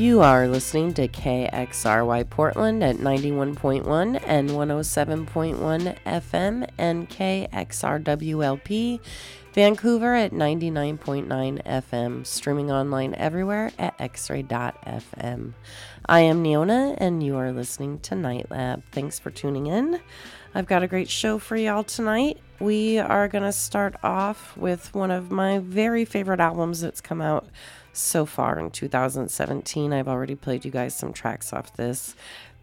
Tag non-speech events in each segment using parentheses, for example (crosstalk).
You are listening to KXRY Portland at 91.1 and 107.1 FM and KXRWLP Vancouver at 99.9 FM, streaming online everywhere at xray.fm. I am Neona and you are listening to Night Lab. Thanks for tuning in. I've got a great show for y'all tonight. We are going to start off with one of my very favorite albums that's come out so far in 2017. I've already played you guys some tracks off this.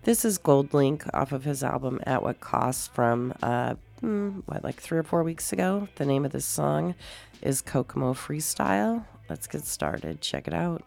This is GoldLink off of his album At What Cost from, uh, hmm, what, like three or four weeks ago. The name of this song is Kokamoe Freestyle. Let's get started. Check it out.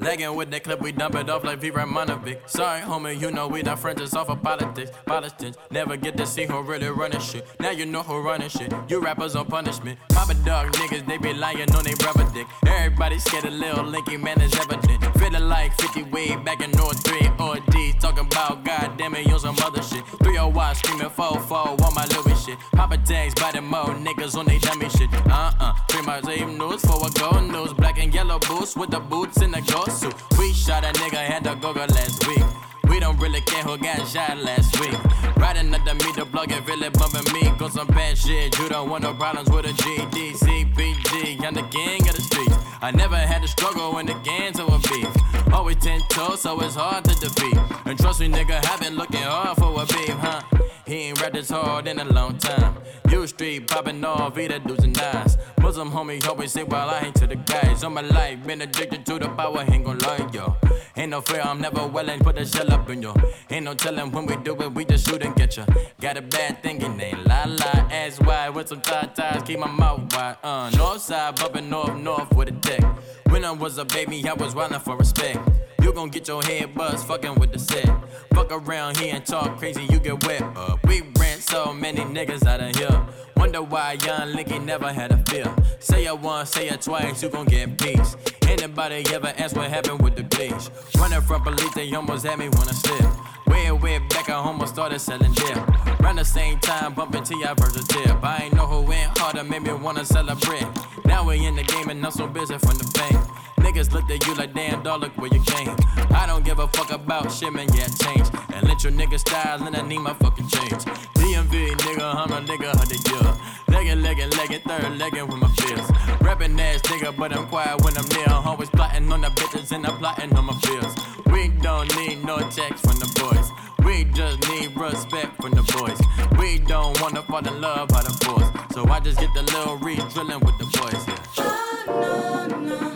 Lagging with the clip, we dump it off like V. Ramonovic. Sorry, homie, you know we not friends, it's off of politics. Politics never get to see who really running shit. Now you know who running shit. You rappers on punishment. Papa dog niggas, they be lying on they rubber dick. Everybody scared a little linky man is evident. Feeling like 50 way back in North 3 or D. Talking about goddamn it, on some other shit. 301 screaming 4 4 on my Louis shit. Papa tags biting more niggas on they dummy shit. Uh uh. Three my same news for a gold news. Black and yellow boots with the boots and the ghost suit. We shot a nigga, had to go last week. We don't really care who got shot last week. Riding me, the plug and really bumping me. Go some bad shit. You don't want no problems with a GD, CPG. I'm the king of the streets. I never had to struggle when the gangs were beef. Always ten toes, so it's hard to defeat. And trust me, nigga, I've been looking hard for a beef, huh? He ain't rapped this hard in a long time. U street popping off, either dudes and eyes. Muslim homie always say while I ain't to the guys. On my life, been addicted to the power, ain't gon' lie, yo. Ain't no fear, I'm never willing, put a shell up in yo. Ain't no telling when we do it, we just shoot and get ya. Got a bad thing, it ain't la la. Ass wide with some tie ties, keep my mouth wide. Uh, north side, bumping north, north with a deck. When I was a baby, I was running for respect. You gon' get your head buzzed, fucking with the set. Fuck around here and talk crazy, you get wet. Uh, we ran so many niggas out of here. Wonder why young Linky never had a fear. Say it once, say it twice, you gon' get peace. Anybody ever ask what happened with the bleach? Running from police, they almost had me wanna slip. Way, way back I almost started selling dip. Around the same time, bumping T, I versatile. I ain't know who went harder, made me wanna celebrate. Now we in the game and I'm so busy from the fame. Niggas look at you like damn dog, look where you came. I don't give a fuck about shit, man, yeah, change. And let your niggas style, and I need my fucking change. DMV, nigga, I'm a nigga, hundred year. Leggin', leggin', leggin', third leggin' with my feels. Rapping ass nigga, but I'm quiet when I'm near. Always plotting on the bitches and I'm plotting on my feels. We don't need no checks from the boys. We just need respect from the boys. We don't wanna fall in love by the force. So I just get the little re drilling with the boys, yeah. Oh, no, no.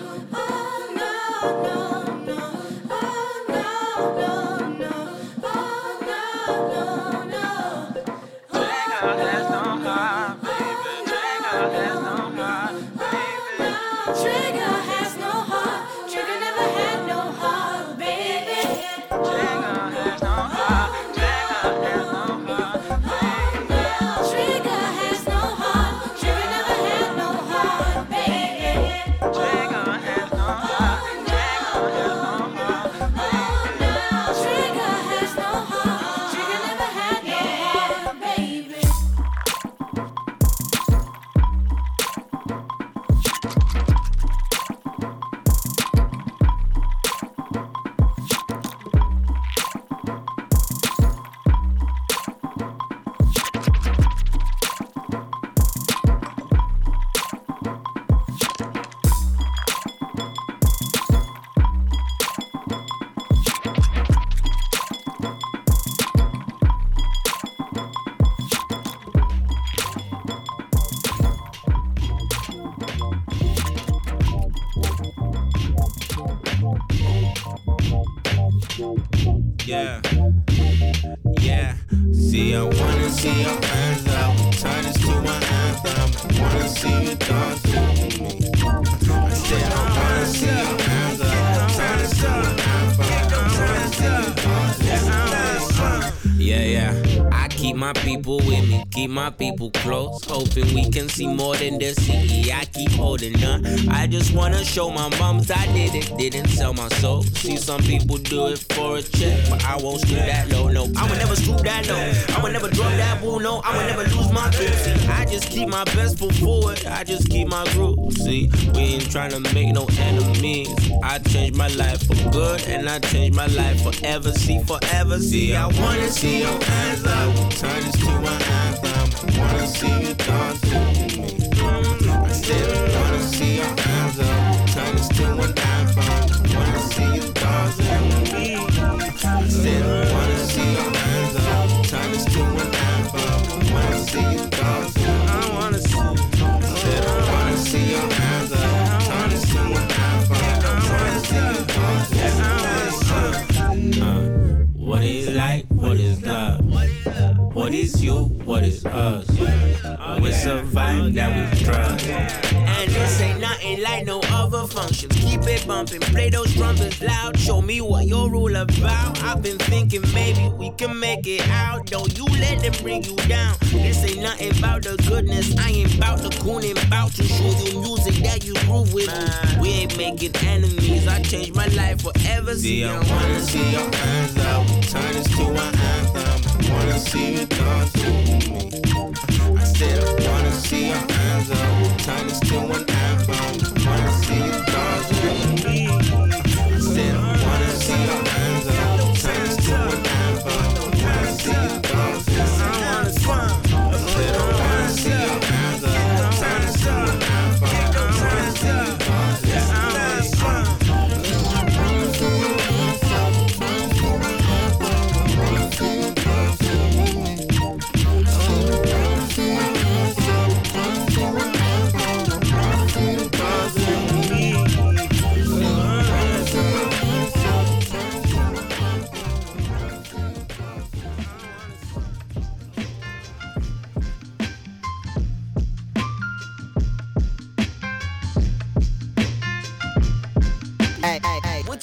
Wanna show my moms I did it, didn't sell my soul. See some people do it for a check, but I won't stoop that low. No, I would never stoop that low. I would never drop that bull. No, I would never lose my cool. See, I just keep my best foot forward. I just keep my groove. See, we ain't trying to make no enemies. I changed my life for good, and I changed my life forever. See, forever. See, I wanna see your hands up. Turn this to like no other functions. Keep it bumping, play those trumpets loud. Show me what you're all about. I've been thinking maybe we can make it out. Don't you let them bring you down. This ain't nothing about the goodness. I ain't about the cooning, about to show you music that you groove with. We ain't making enemies. I changed my life forever. See, I wanna see your hands up. Turn this to an anthem. Wanna see you dance to me. I said I wanna see your hands up. Turn this to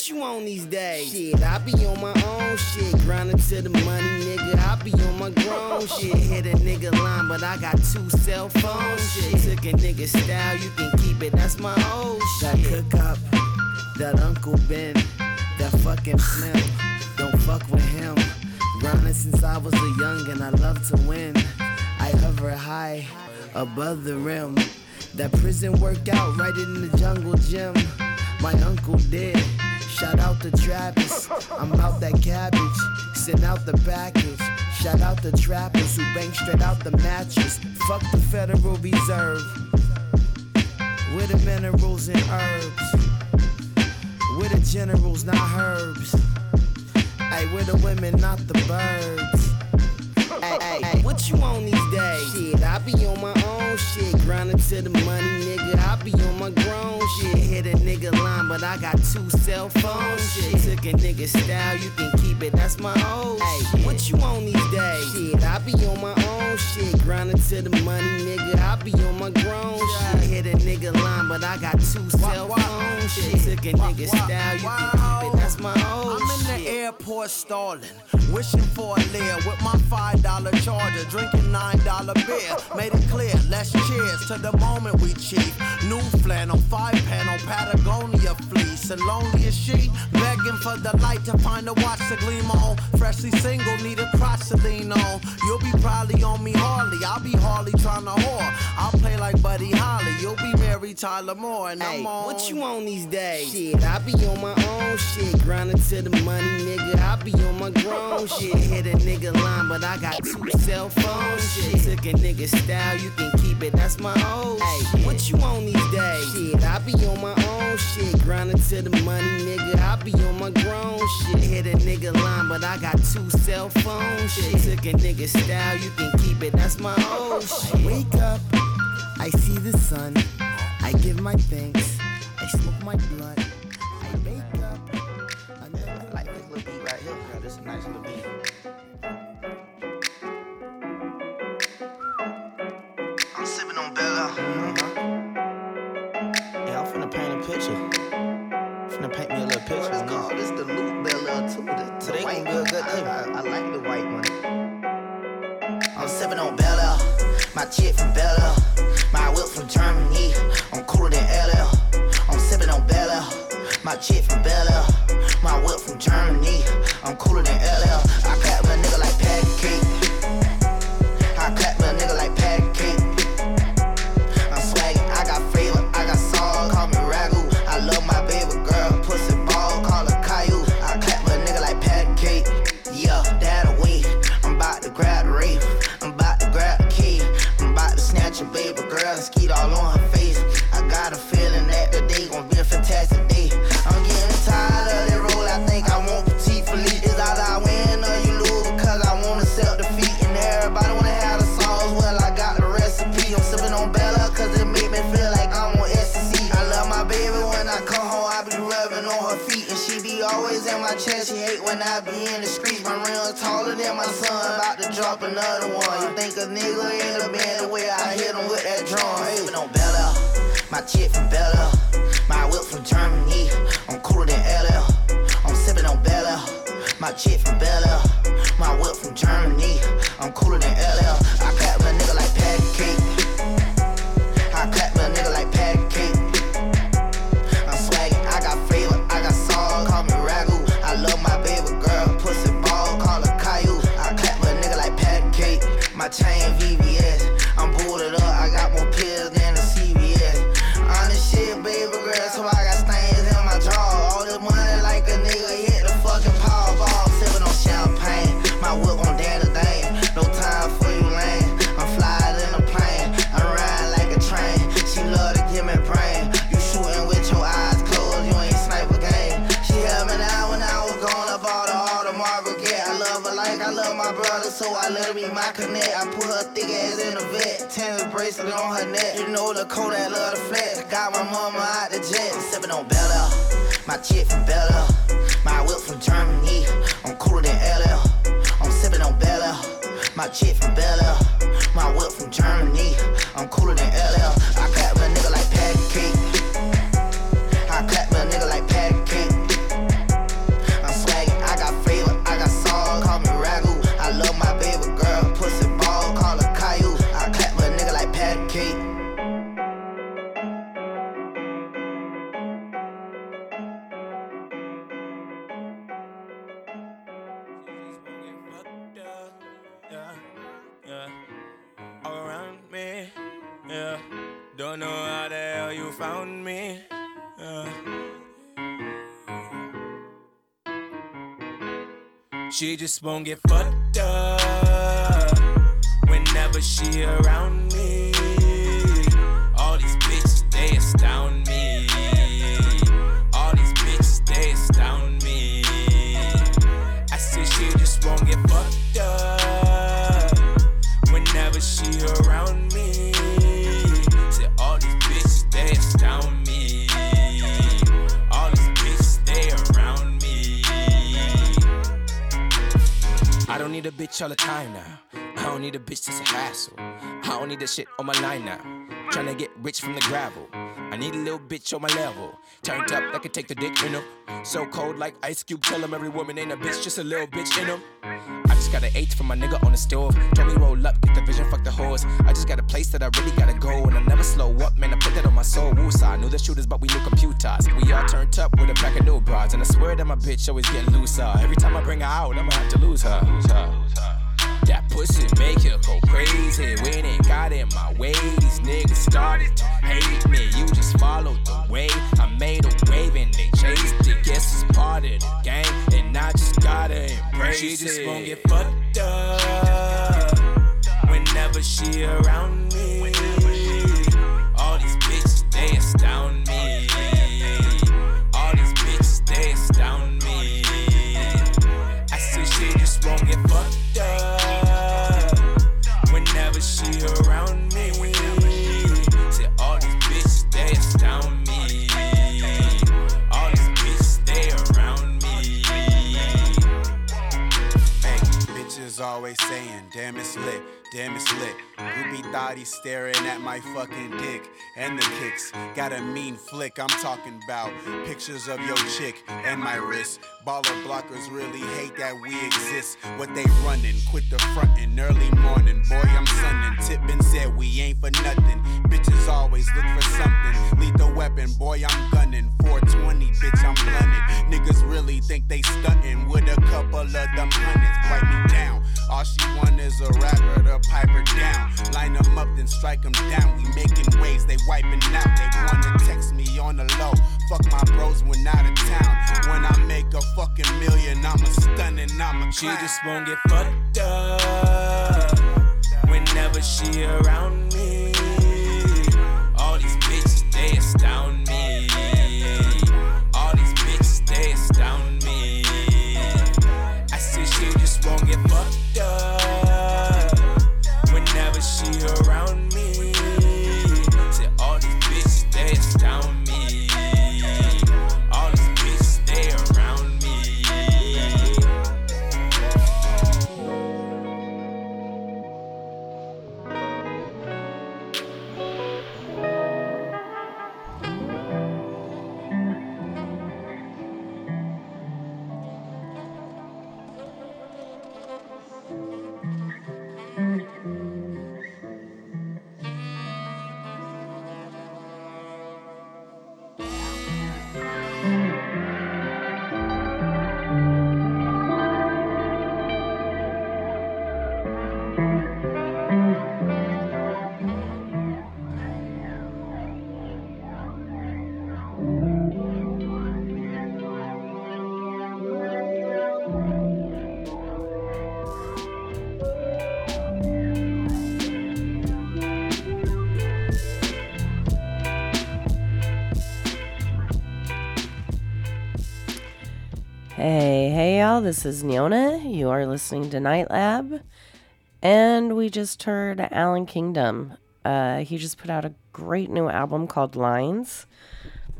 you on these days? Shit, I be on my own shit, grinding to the money, nigga. I be on my grown (laughs) shit, hit a nigga line, but I got two cell phones. Shit, took a nigga style, you can keep it, that's my old shit. That cook up, that Uncle Ben, that fucking Slim, don't fuck with him. Grinding since I was a young and I love to win. I hover high above the rim. That prison workout right in the jungle gym. My uncle did. Shout out to Travis. I'm out that cabbage. Send out the package. Shout out the trappers who bank straight out the mattress. Fuck the Federal Reserve. With the minerals and herbs. With the generals, not herbs. Hey, with the women, not the birds. Hey, hey, (laughs) what you on these days? Shit, I be on my own shit, grinding to the money, nigga. I be on my grown shit, hit a nigga line, but I got two cell phones. Shit, took a nigga style, you can keep it, that's my old Hey, what you on these days? Shit, I be on my own shit, grinding to the money, nigga. I be on my grown shit, hit a nigga line, but I got two cell phones. Shit, took a nigga style, you can keep it, that's my old I'm in the airport stalling, wishing for a lair with my five dollar charger, drinking nine dollar beer. Made it clear, let's cheers to the moment we cheat. New flannel, five panel, Patagonia fleece, and lonely as she begging for the light to find a watch to gleam on. Freshly single, need a crotch to lean on. You'll be probably on me Harley, I'll be Harley trying to whore. I'll play like Buddy Holly, you'll be Mary Tyler Moore, and Hey, I'm on. what you on these days? Shit, I be on my own shit, grinding to the money, nigga. I be on my grown (laughs) shit, hit a nigga line, but I got two cell phones. Shit, took a nigga style, you can keep it, that's my old Hey, what you on these days? Shit, I be on my own shit, grinding to the money, nigga. I be on my grown shit, hit a nigga line, but I got two cell phones. Shit, took a nigga style, you can keep it, that's my old shit. Wake up, I see the sun. I give my thanks. I smoke my blunt. I wake up. Another like this little beat right here, girl. This is a nice little beat. fake money. I'm sipping on Bella, my chick from Bella, my whip from Germany. I'm cooler than LL. I'm sipping on Bella, my chick from Bella, my whip from Germany. I'm cooler than LL. Rims my son. About to drop another one. You think a nigga in the band the way I hit him with that drum. Hey. Sipping on Bella. My chick from Bel Air. My whip from Germany. I'm cooler than LL. I'm sipping on Bel Air. My chick from Bel Air. My whip from Germany. I'm cooler than LL. I bracelet on her neck. You know the code that love the flex. Got my mama out the jet, sipping on Bel Air. My chick from Bella. My whip from Germany. I'm cooler than LL. I'm sipping on Bella. My chick from Bel just won't get fucked up. Whenever she around a bitch all the time now. I don't need a bitch that's a hassle. I don't need that shit on my line now. Tryna get rich from the gravel. I need a little bitch on my level. Turned up, that can take the dick in 'em. So cold like Ice Cube, tell 'em every woman ain't a bitch, just a little bitch in in 'em. I just got an eight from my nigga on the stove. Told me roll up, get the vision, fuck the hoes. I just got a place that I really gotta go, and I never slow up, man. I put that on my soul. Woosah, I knew the shooters, but we knew computers. We all turned up with a pack of new broads, and I swear that my bitch always get looser. Every time I bring her out, I'ma have to lose her. Lose her. lose her. That pussy make her go crazy when it got in my way. These niggas started to hate me. You just followed the way. I made a wave and they chased it. Guess it's part of the game, and I just gotta embrace she it. She just won't get fucked up whenever she around me. Always saying, damn it's lit, damn it's lit. Thought he's staring at my fucking dick and the kicks. Got a mean flick, I'm talking about pictures of your chick and my wrist. Baller blockers really hate that we exist. What they running, quit the frontin', early morning. Boy, I'm sunning. Tippin' said we ain't for nothing. Bitches always look for something. Lethal weapon, boy, I'm gunning. 420, bitch, I'm blunted. Niggas really think they stuntin' with a couple of them hundreds. Write me down. All she want is a rapper to pipe her down. Line them up, then strike them down. We making waves, they wiping out. They wanna text me on the low. Fuck my bros when out of town. When I make a fucking million, I'm a stunning, I'm a She just won't get fucked up whenever she around me. All these bitches, they astound me. This is Neona. You are listening to Night Lab. And we just heard Allan Kingdom. Uh, he just put out a great new album called Lines.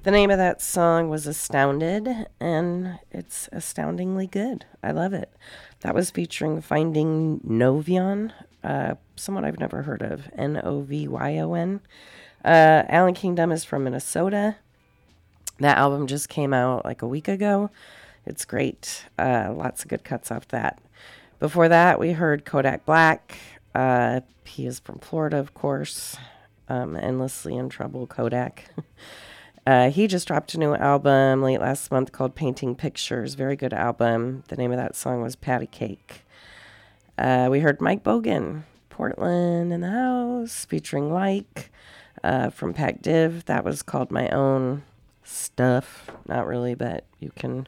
The name of that song was Astounded, and it's astoundingly good. I love it. That was featuring Finding Novyon, uh, someone I've never heard of. N O V Y O N. Uh, Allan Kingdom is from Minnesota. That album just came out like a week ago. It's great. Uh, lots of good cuts off that. Before that, we heard Kodak Black. Uh, he is from Florida, of course. Um, endlessly in trouble, Kodak. (laughs) uh, he just dropped a new album late last month called Painting Pictures. Very good album. The name of that song was Patty Cake. Uh, we heard Myke Bogan, Portland in the House, featuring Like uh, from Pac Div. That was called My Own Stuff. Not really, but you can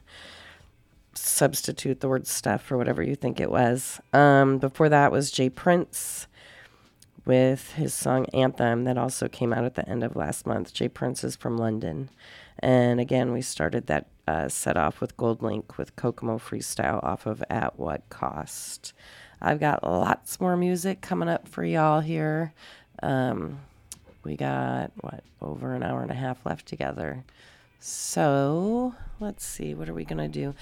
substitute the word stuff for whatever you think it was. Um, before that was Jay Prince with his song Anthem that also came out at the end of last month. Jay Prince is from London. And again, we started that uh, set off with Gold Link with Kokamoe Freestyle off of At What Cost. I've got lots more music coming up for y'all here. Um, we got, what, over an hour and a half left together. So let's see, what are we going to do?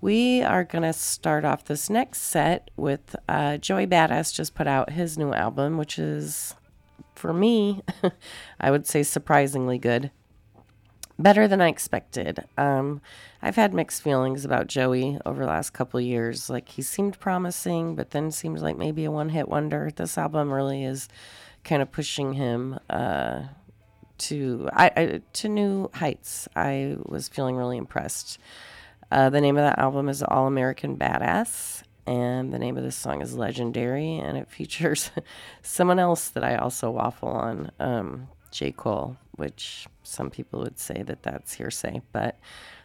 We are going to start off this next set with uh, Joey Badass just put out his new album, which is, for me, (laughs) I would say surprisingly good. Better than I expected. Um, I've had mixed feelings about Joey over the last couple years. Like he seemed promising, but then seems like maybe a one-hit wonder. This album really is kind of pushing him uh, to I, I to new heights. I was feeling really impressed. Uh, the name of that album is All American Badass, and the name of this song is Legendary, and it (laughs) features someone else that I also waffle on, um, J. Cole, which some people would say that that's hearsay, but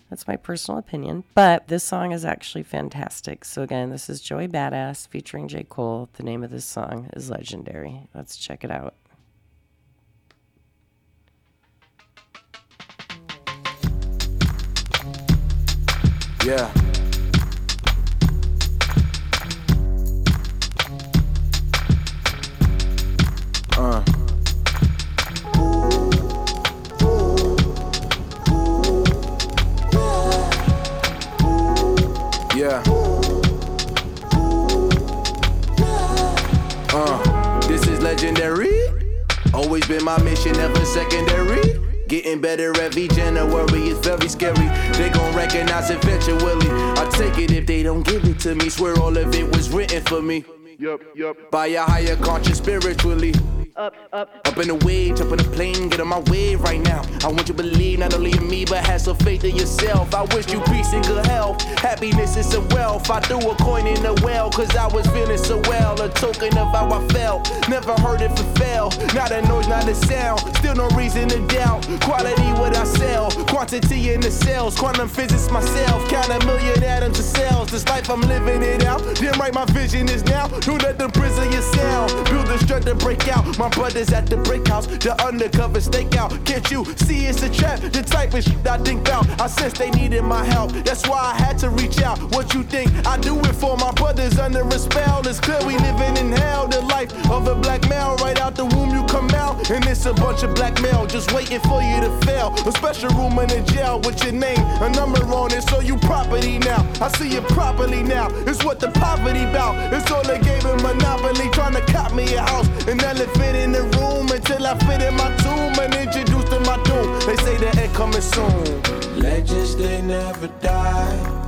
that's my personal opinion. But this song is actually fantastic. So, again, this is Joey Badass featuring J. Cole. The name of this song is Legendary. Let's check it out. Yeah. Uh. Yeah. Uh. This is legendary. Always been my mission, never secondary. Getting better every January, it's very scary. They gon' recognize eventually. I take it if they don't give it to me. Swear all of it was written for me. Yup, yup. By a higher conscience spiritually. Up, up, up in the wave, jump in the plane, get on my way right now. I want you to believe not only in me, but have some faith in yourself. I wish you peace and good health. Happiness is a wealth. I threw a coin in the well, cause I was feeling so well. A token of how I felt. Never heard it for fail. Not a noise, not a sound. Still no reason to doubt. Quality what I sell. Quantity in the cells. Quantum physics myself. Count a million atoms of cells. This life I'm living it out. Then right, my vision is now. Don't let them prison your sound. Build the strength to break out. My brothers at the brick house. The undercover stakeout. Can't you see it's a trap? The type of shit I think about. I sense they needed my help. That's why I had to reach out. What you think? I do it for my brothers under a spell. It's clear we living in hell. The life of a black male. Right out the womb you come out. And it's a bunch of black male just waiting for you to fail. A special room in the jail with your name, a number on it. So you property now. I see it properly now. It's what the poverty bout. It's all they gave a monopoly. Trying to cop me a house. An elephant in the room until I fit in my tomb and introduced to my doom. They say the end coming soon. Legends, they never die.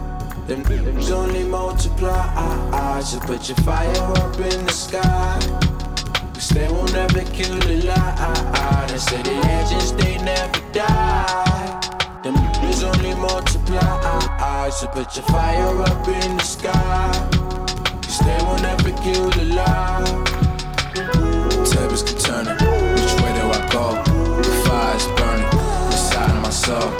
Them dreams only multiply. So put your fire up in the sky. Cause they won't ever kill the lie. They say the legends, they never die. Them dreams only multiply. So put your fire up in the sky. Cause they won't ever kill the lie. Turning. Which way do I go? The fire's burning inside of my soul.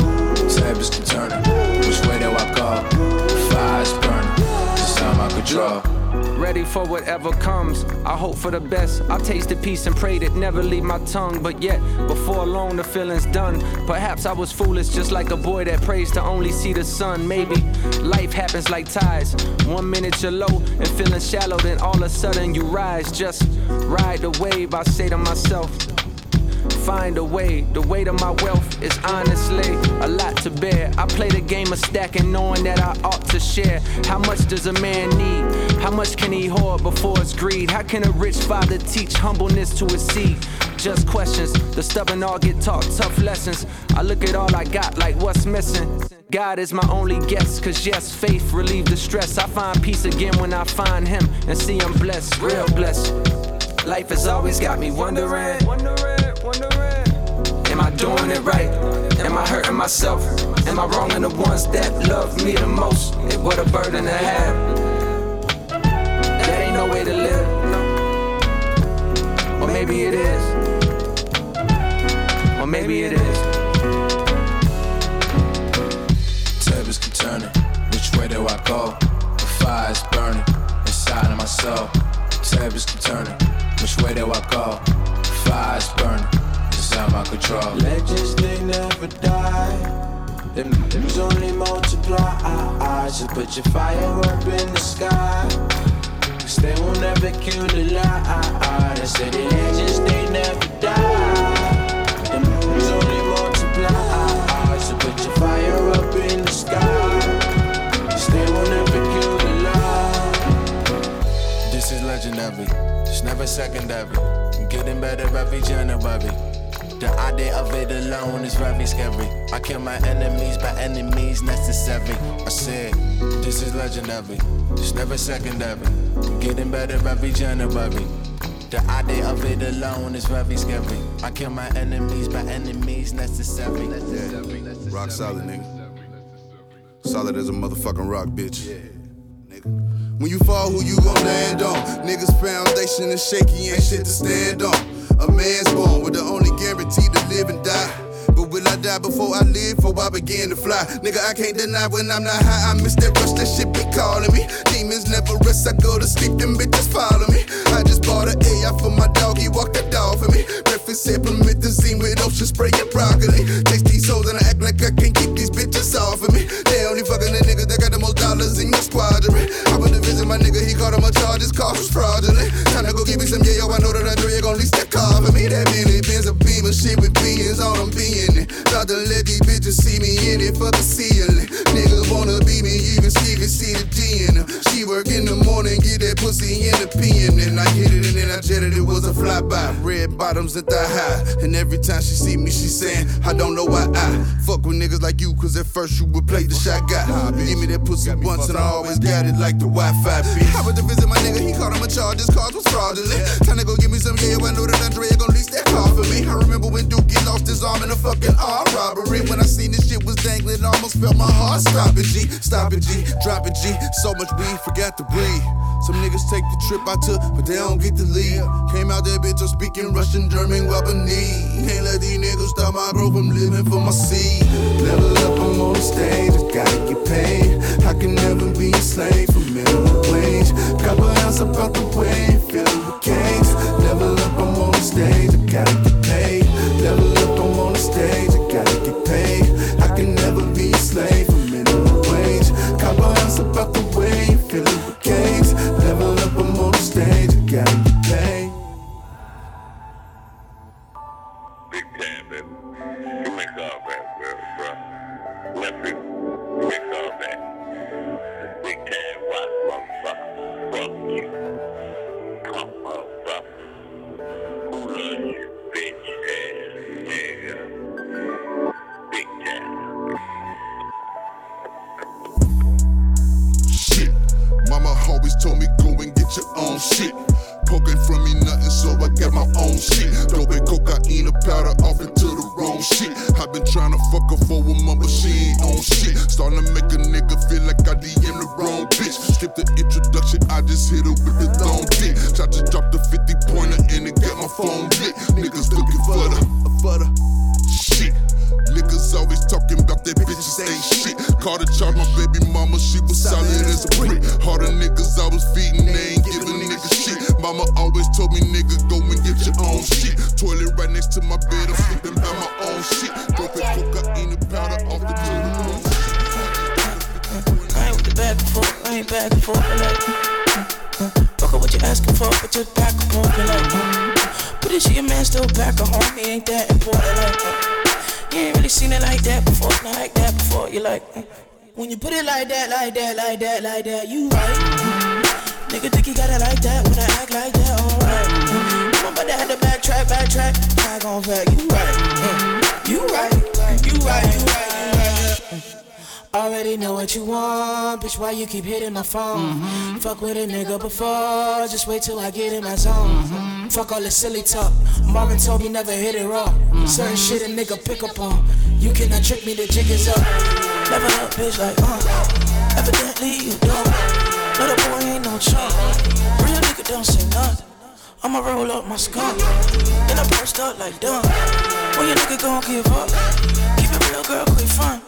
Tables keep turning. Which way do I go? The fire's burning inside my control. Ready for whatever comes. I hope for the best. I tasted peace and prayed it never leave my tongue. But yet, before long, the feeling's done. Perhaps I was foolish, just like a boy that prays to only see the sun. Maybe life happens like tides. One minute you're low and feeling shallow, then all of a sudden you rise. Just ride the wave, I say to myself. Find a way, the weight of my wealth is honestly a lot to bear. I play the game of stacking, knowing that I ought to share. How much does a man need? How much can he hoard before it's greed? How can a rich father teach humbleness to his seed? Just questions, the stubborn all get taught tough lessons. I look at all I got like what's missing. God is my only guess, cause yes, faith relieve the stress. I find peace again when I find him and see I'm blessed, real blessed. Life has always got me wondering. Am I doing it right? Am I hurting myself? Am I wronging the ones that love me the most? Hey, what a burden to have. That ain't no way to live. Or maybe it is. Or maybe it is. Tables keep turning. Which way do I go? The fire's burning inside of my soul. Tables keep turning. Which way do I go? The fire's burning inside my control. Legends, they never die. Them dreams only multiply. So put your fire up in the sky. Cause they won't ever kill the lie. They say the legends, they never die. Them dreams only multiply. So put your fire up in the sky. Cause they won't ever kill the lie. This is legendary. It's never secondary. Getting better every January. The idea of it alone is very scary. I kill my enemies by enemies necessary. I said, this is legendary. It's never secondary. Getting better every January. The idea of it alone is very scary. I kill my enemies by enemies necessary. Rock solid, nigga. Solid as a motherfucking rock, bitch. When you fall, who you gon' land on? Niggas' foundation is shaky, ain't shit to stand on. A man's born with the only guarantee to live and die. But will I die before I live? Before I begin to fly? Nigga, I can't deny when I'm not high. I miss that rush, that shit be calling me. Demons never rest, I go to sleep, them bitches follow me. I just bought an AI for my dog, he walked that dog for me. Breakfast implement the scene with ocean spray and broccoli. Taste these hoes and I act like I can't keep these bitches off of me. They only fucking the niggas that got dollars in your squadron. I went to visit my nigga, he caught him a charge, his car was fraudulent. Time to go give me some yayo, I know that you gon' lease that car for me. That Bentley Benz a beamer, shit with billions on them being it. Thought to let these bitches see me in it, fuck the ceiling. Niggas wanna be me, even Steven see the D in. She work in the morning, get that pussy in the PM. And I hit it and then I jetted, it was a flyby. Red bottoms at the high. And every time she see me, she saying, I don't know why I fuck with niggas like you, cause at first you would play the shot guy. Give me that pussy once I always got it like the Wi-Fi bitch. I went to visit my nigga, he called him a charge, his cars was fraudulent. Time to go give me some, yeah, I know that Andrea gon' lease that car for me. I remember when Dookie lost his arm in a fucking arm robbery. When I seen this shit was dangling, almost felt my heart stop it, G. Stop it, G. Drop it, G. So much weed, forgot to breathe. Some niggas take the trip I took, but they don't get to leave. Came out that bitch, I'm speaking Russian, German, Guapanese. Can't let these niggas stop my growth from living for my seed. Level up, I'm on the stage, I gotta get paid. I can never be a slave for minimum wage. Couple ounce about the way, filling with cakes. Level up, I'm on the stage, I gotta get paid. Level up, I'm on the stage, Dope and cocaine, a powder off into the wrong shit. I've been trying to fuck her for a month, but she ain't on shit. Starting to make a nigga feel like I DM the wrong bitch. Skip the introduction, I just hit her with the long dick. Tried to drop the 50 pointer and it got my phone lit. Niggas looking for the, for shit. Niggas always talking about that bitches ain't shit. Called to charge my baby mama, she was solid as a brick. The niggas I was feeding, they ain't giving niggas shit. Mama always told me, nigga, go and to my bed, I'm sleeping by my own shit. Dope cocaine and powder off the toilet. I ain't with the and forth, I ain't back and like Fuck up what you asking for, but you're back and forth like But is your man still back at home? He ain't that important like You ain't really seen it like that before, not like that before. You like mm. when you put it like that, like that, like that, like that, you right. Nigga think he got it like that when I act like that, alright. About to have to backtrack, backtrack. I gon' back, you right. You right, you right, you right, you right. yeah. Already know what you want, bitch. Why you keep hitting my phone? Mm-hmm. Fuck with a nigga before, just wait till I get in my zone. Mm-hmm. Fuck all the silly talk. Marvin told me never hit it raw. Mm-hmm. Certain shit a nigga pick up on. You cannot trick me, the jig is up. Never up, bitch, like, uh. Evidently you don't. No, the boy ain't no chump. Real nigga don't say nothing. I'ma roll up my skunk. Then I burst up like dumb. When your nigga gon' give up, keep it real, girl, quit fun.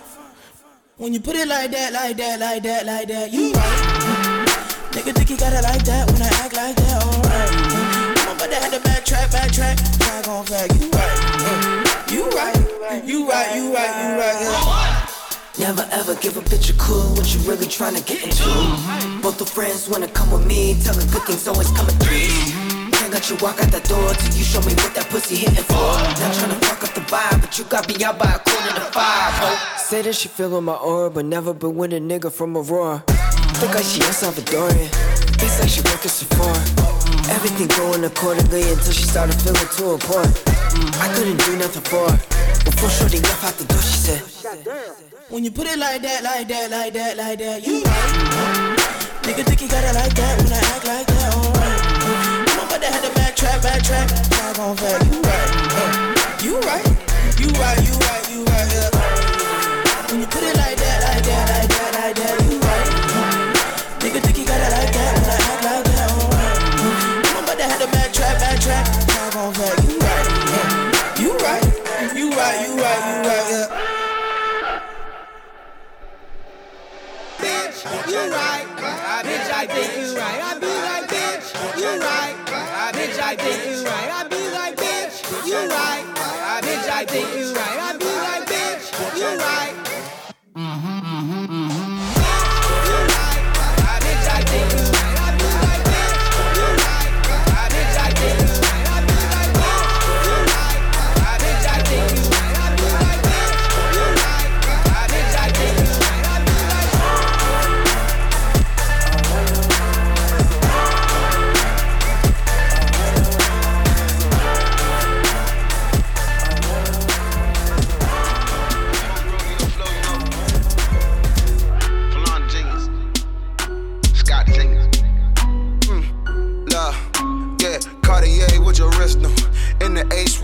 When you put it like that, like that, like that, like that, you right. Nigga think he got it like that when I act like that, alright. I'm about to have to backtrack, backtrack. I gon' back, you right. You right, you right, you right, you right, yeah. Never ever give a bitch a clue what you really tryna get into. Both the friends wanna come with me, tell her good things always come in threes. Can't let you walk out that door till you show me what that pussy hitting for. Not tryna fuck up the vibe, but you got me out by a quarter to five. Oh. Say that she feelin' my aura, but never been with a nigga from Aurora. Think like she El Salvadorian. Thinks like she work at Sephora. Everything going accordingly until she started feeling too important. I couldn't do nothing for her. Before shorty left out the door, she said. When you put it like that, like that, like that, like that, you right. Nigga think he got it like that when I act like that. About to have to backtrack, backtrack. I gon' back, you right. Uh, You right, you right, you right, you right, yeah. When you put it like that, like that, like that, like that, you right. Nigga think he got it like that when I act like that. I'm about to have to backtrack, backtrack. I gon' back, you right. Uh, You right, you right, you right, you right, yeah. bitch, you right. Bitch, I think you right. I be like, bitch, you right. I think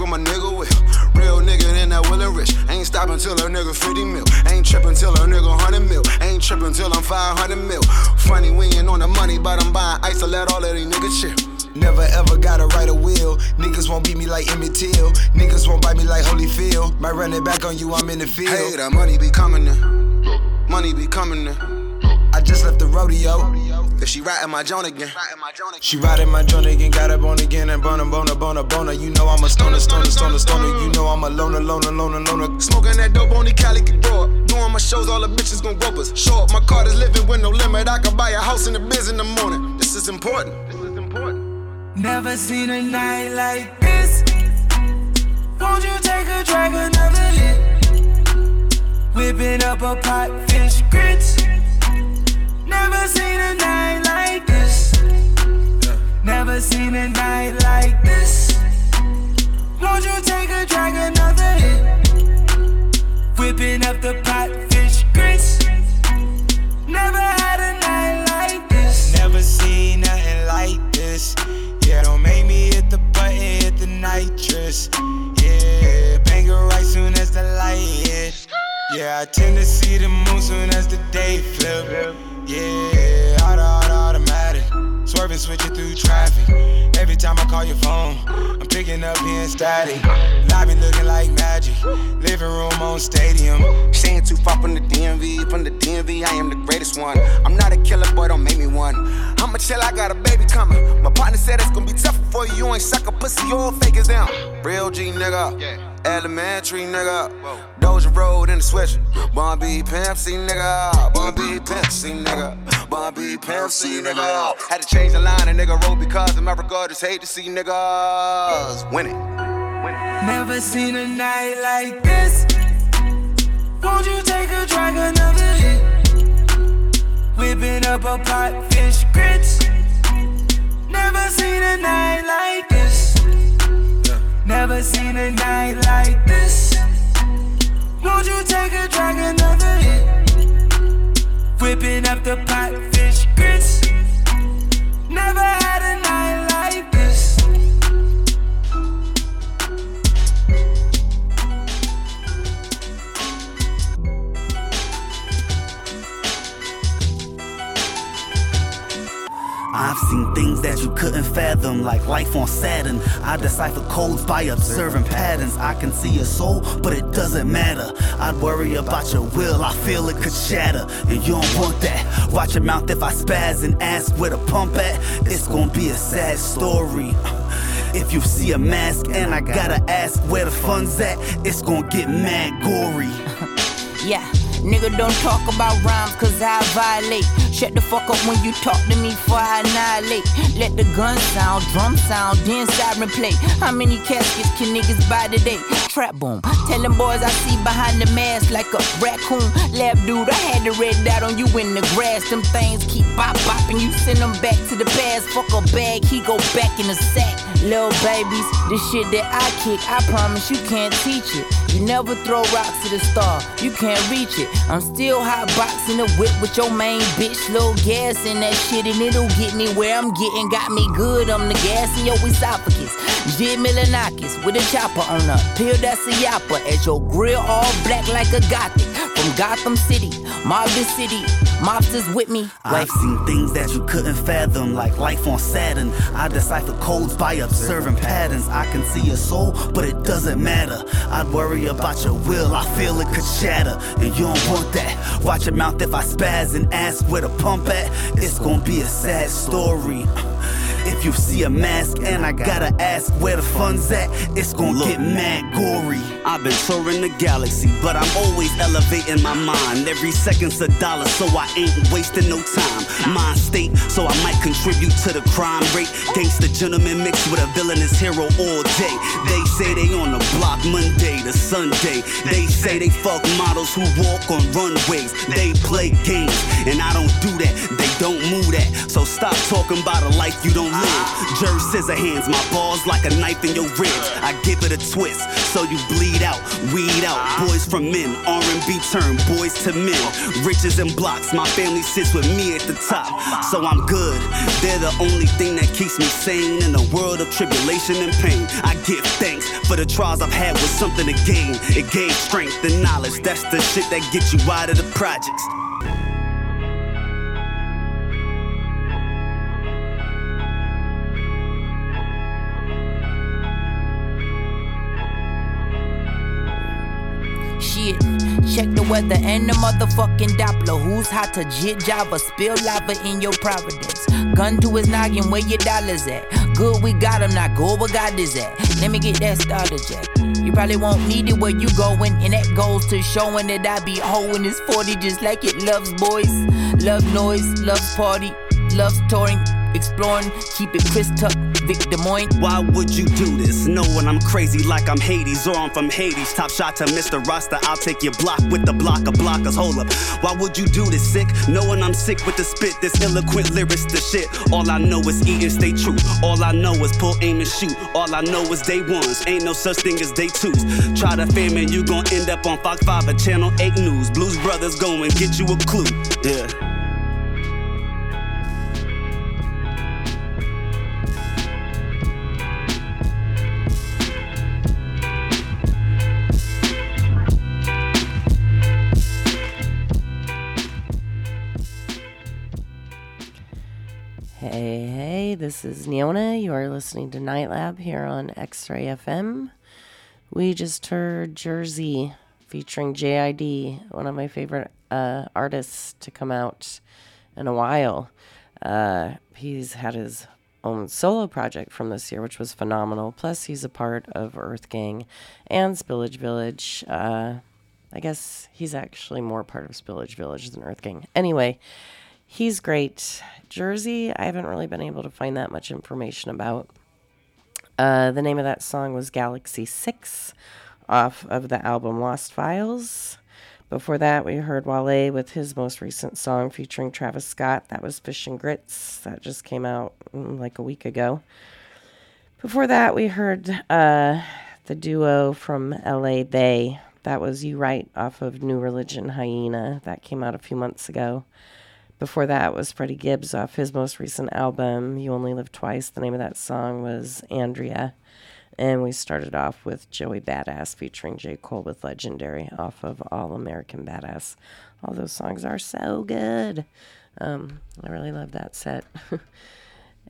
with my nigga Will. Real nigga, then that Will and Rich. Ain't stopping till a nigga 50 mil. Ain't tripping till a nigga 100 mil. Ain't tripping till I'm 500 mil. Funny, we ain't on the money, but I'm buying ice to let all of these niggas chill. Never ever gotta write a will. Niggas won't beat me like Emmett Till. Niggas won't bite me like Holyfield. Might run it back on you, I'm in the field. Hey, that money be coming in. Money be coming in. I just left the rodeo. If she riding my joint again. She riding my joint again, got up on again and boner, boner, boner, boner. You know I'm a stoner, stoner, stoner, stoner. You know I'm a loner, loner, loner, loner. Smoking that dope on the Cali can grow up. Doing my shows, all the bitches gon' rope us. Show up, my card is living with no limit. I can buy a house in the biz in the morning. This is important. This is important. Never seen a night like this. Won't you take a drag another hit? Whipping up a pot, fish grits. Never seen a night like this. Never seen a night like this. Won't you take a drag another hit? Whipping up the pot, fish grits. Never had a night like this. Never seen nothing like this. Yeah, don't make me hit the button, hit the nitrous. Yeah, bang it right soon as the light hit. Yeah, I tend to see the moon soon as the day flip. Yeah, auto, auto, automatic. Swerving, switching through traffic. Every time I call your phone, I'm picking up being static. Lobby looking like magic. Living room on stadium. Staying too far from the DMV, from the DMV, I am the greatest one. I'm not a killer, boy, don't make me one. I'ma chill, I got a baby coming. My partner said it's gonna be tough for you. You ain't suck a pussy, you all fake as down. Real G nigga. Elementary nigga. Doja Road in the switch. Bun B Pimp C nigga. Bun B Pimp C nigga. Bun B Pimp C nigga. Had to change the line, a nigga wrote because of America just hate to see niggas winning. Never seen a night like this. Won't you take a drag another hit? Whipping up a pot, fish grits. Never seen a night like this. Never seen a night like this. Won't you take a drag another hit? Whipping up the pot, fish grits. Never had a I've seen things that you couldn't fathom, like life on Saturn. I decipher codes by observing patterns. I can see your soul, but it doesn't matter. I'd worry about your will, I feel it could shatter. And you don't want that. Watch your mouth if I spaz and ask where the pump at. It's gonna be a sad story. (laughs) If you see a mask and I gotta ask where the fun's at, it's gonna get mad gory. (laughs) Yeah, nigga don't talk about rhymes cause I violate. Shut the fuck up when you talk to me before I annihilate. Let the gun sound, drum sound, then siren play. How many caskets can niggas buy today? Trap boom. Tell them boys I see behind the mask like a raccoon. Lab dude, I had the red dot on you in the grass. Them things keep bop bopping. You send them back to the past. Fuck a bag, he go back in the sack. Little babies, the shit that I kick, I promise you can't teach it. You never throw rocks to the star, you can't reach it. I'm still hot boxing the whip with your main bitch. Little gas in that shit and it'll get me where I'm getting. Got me good, I'm the gas in your esophagus. Jid Milanakis with a chopper on a pill that's a yapper. At your grill, all black like a gothic. You got from Gotham City, mob the city, mobsters with me. I've seen things that you couldn't fathom, like life on Saturn. I decipher codes by observing patterns. I can see your soul, but it doesn't matter. I'd worry about your will, I feel it could shatter. And you don't want that. Watch your mouth if I spaz and ask where the pump at. It's gonna be a sad story. If you see a mask and I gotta ask where the fun's at, it's gonna get mad gory. I've been touring the galaxy, but I'm always elevating my mind. Every second's a dollar, so I ain't wasting no time. Mind state, so I might contribute to the crime rate. Gangsta gentleman mixed with a villainous hero all day. They say they on the block Monday, to Sunday. They say they fuck models who walk on runways. They play games, and I don't do that. They don't move that. So stop talking about a life you don't live. Jerry scissor hands, my balls like a knife in your ribs. I give it a twist, so you bleed out, weed out. Boys from men, R&B turn boys to men. Riches and blocks, my family sits with me at the top, so I'm good. They're the only thing that keeps me sane in a world of tribulation and pain. I give thanks for the trials I've had with something to gain. It gave strength and knowledge. That's the shit that gets you out of the projects. Shit, check the weather and the motherfucking Doppler. Who's hot to jit Java? Spill lava in your Providence. Gun to his noggin, where your dollars at? Good, we got him, not good, where God is at? Let me get that started, Jack. You probably won't need it where you going, and that goes to showing that I be hoeing this 40 just like it loves boys. Love noise, loves party, loves touring, exploring, keep it Chris Tuck, Vic Des. Why would you do this? Knowing I'm crazy like I'm Hades or I'm from Hades. Top shot to Mr. Rasta, I'll take your block with the block of blockers. Hold up. Why would you do this sick? Knowing I'm sick with the spit, this eloquent lyrics, the shit. All I know is eat and stay true. All I know is pull, aim, and shoot. All I know is day ones. Ain't no such thing as day twos. Try to fame and you gon' end up on Fox 5 or Channel 8 News. Blues Brothers go and get you a clue. Yeah. This is Neona. You are listening to Night Lab here on X Ray FM. We just heard Jer-Z featuring JID, one of my favorite uh, artists to come out in a while. Uh, he's had his own solo project from this year, which was phenomenal. Plus, he's a part of Earth Gang and Spillage Village. Uh, I guess he's actually more part of Spillage Village than Earth Gang. Anyway, he's great. Jer-Z, I haven't really been able to find that much information about. Uh, the name of that song was Galaxy 6 off of the album Lost Files. Before that, we heard Wale with his most recent song featuring Travis Scott. That was Fish and Grits. That just came out mm, like a week ago. Before that, we heard uh, the duo from LA They. That was U-RITE off of New Religion Hyena. That came out a few months ago. Before that was Freddie Gibbs off his most recent album, You Only Live Twice. The name of that song was Andrea. And we started off with Joey Bada$$ featuring J. Cole with Legendary off of All American Badass. All those songs are so good. Um, I really love that set. (laughs)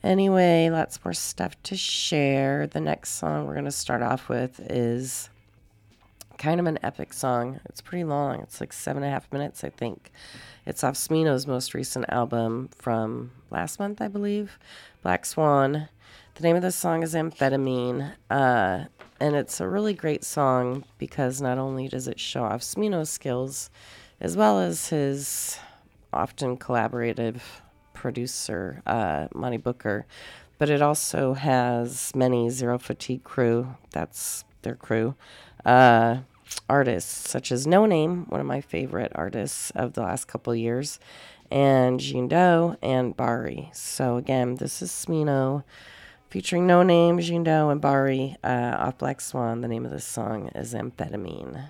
anyway, lots more stuff to share. The next song we're going to start off with is kind of an epic song. It's pretty long. It's like seven and a half minutes, I think. It's off Smino's most recent album from last month, I believe, Black Swan. The name of the song is Amphetamine, uh, and it's a really great song because not only does it show off Smino's skills, as well as his often collaborative producer, uh, Monte Booker, but it also has many Zero Fatigue crew. That's their crew. Uh, artists such as Noname, one of my favorite artists of the last couple years, and Jean Deaux and Bari. So again, this is Smino featuring Noname, Jean Deaux, and Bari uh, off Black Swan. The name of this song is Amphetamine.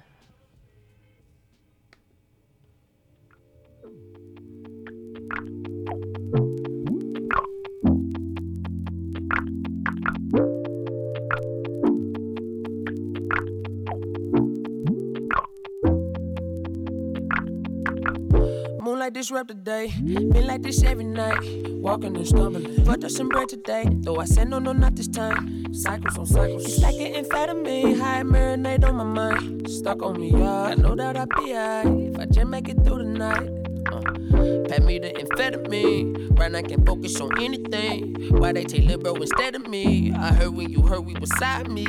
Moonlight disrupt the day. Been like this every night. Walking and stumbling. Fucked up some bread today. Though I said no, no, not this time. Cycles on cycles. It's like an amphetamine. High marinate on my mind. Stuck on me, yeah. I know that I'll be alright. If I just make it through the night. Uh, pat me the amphetamine. Right now I can focus on anything. Why they take Lil Bro instead of me? I heard when you heard we was me.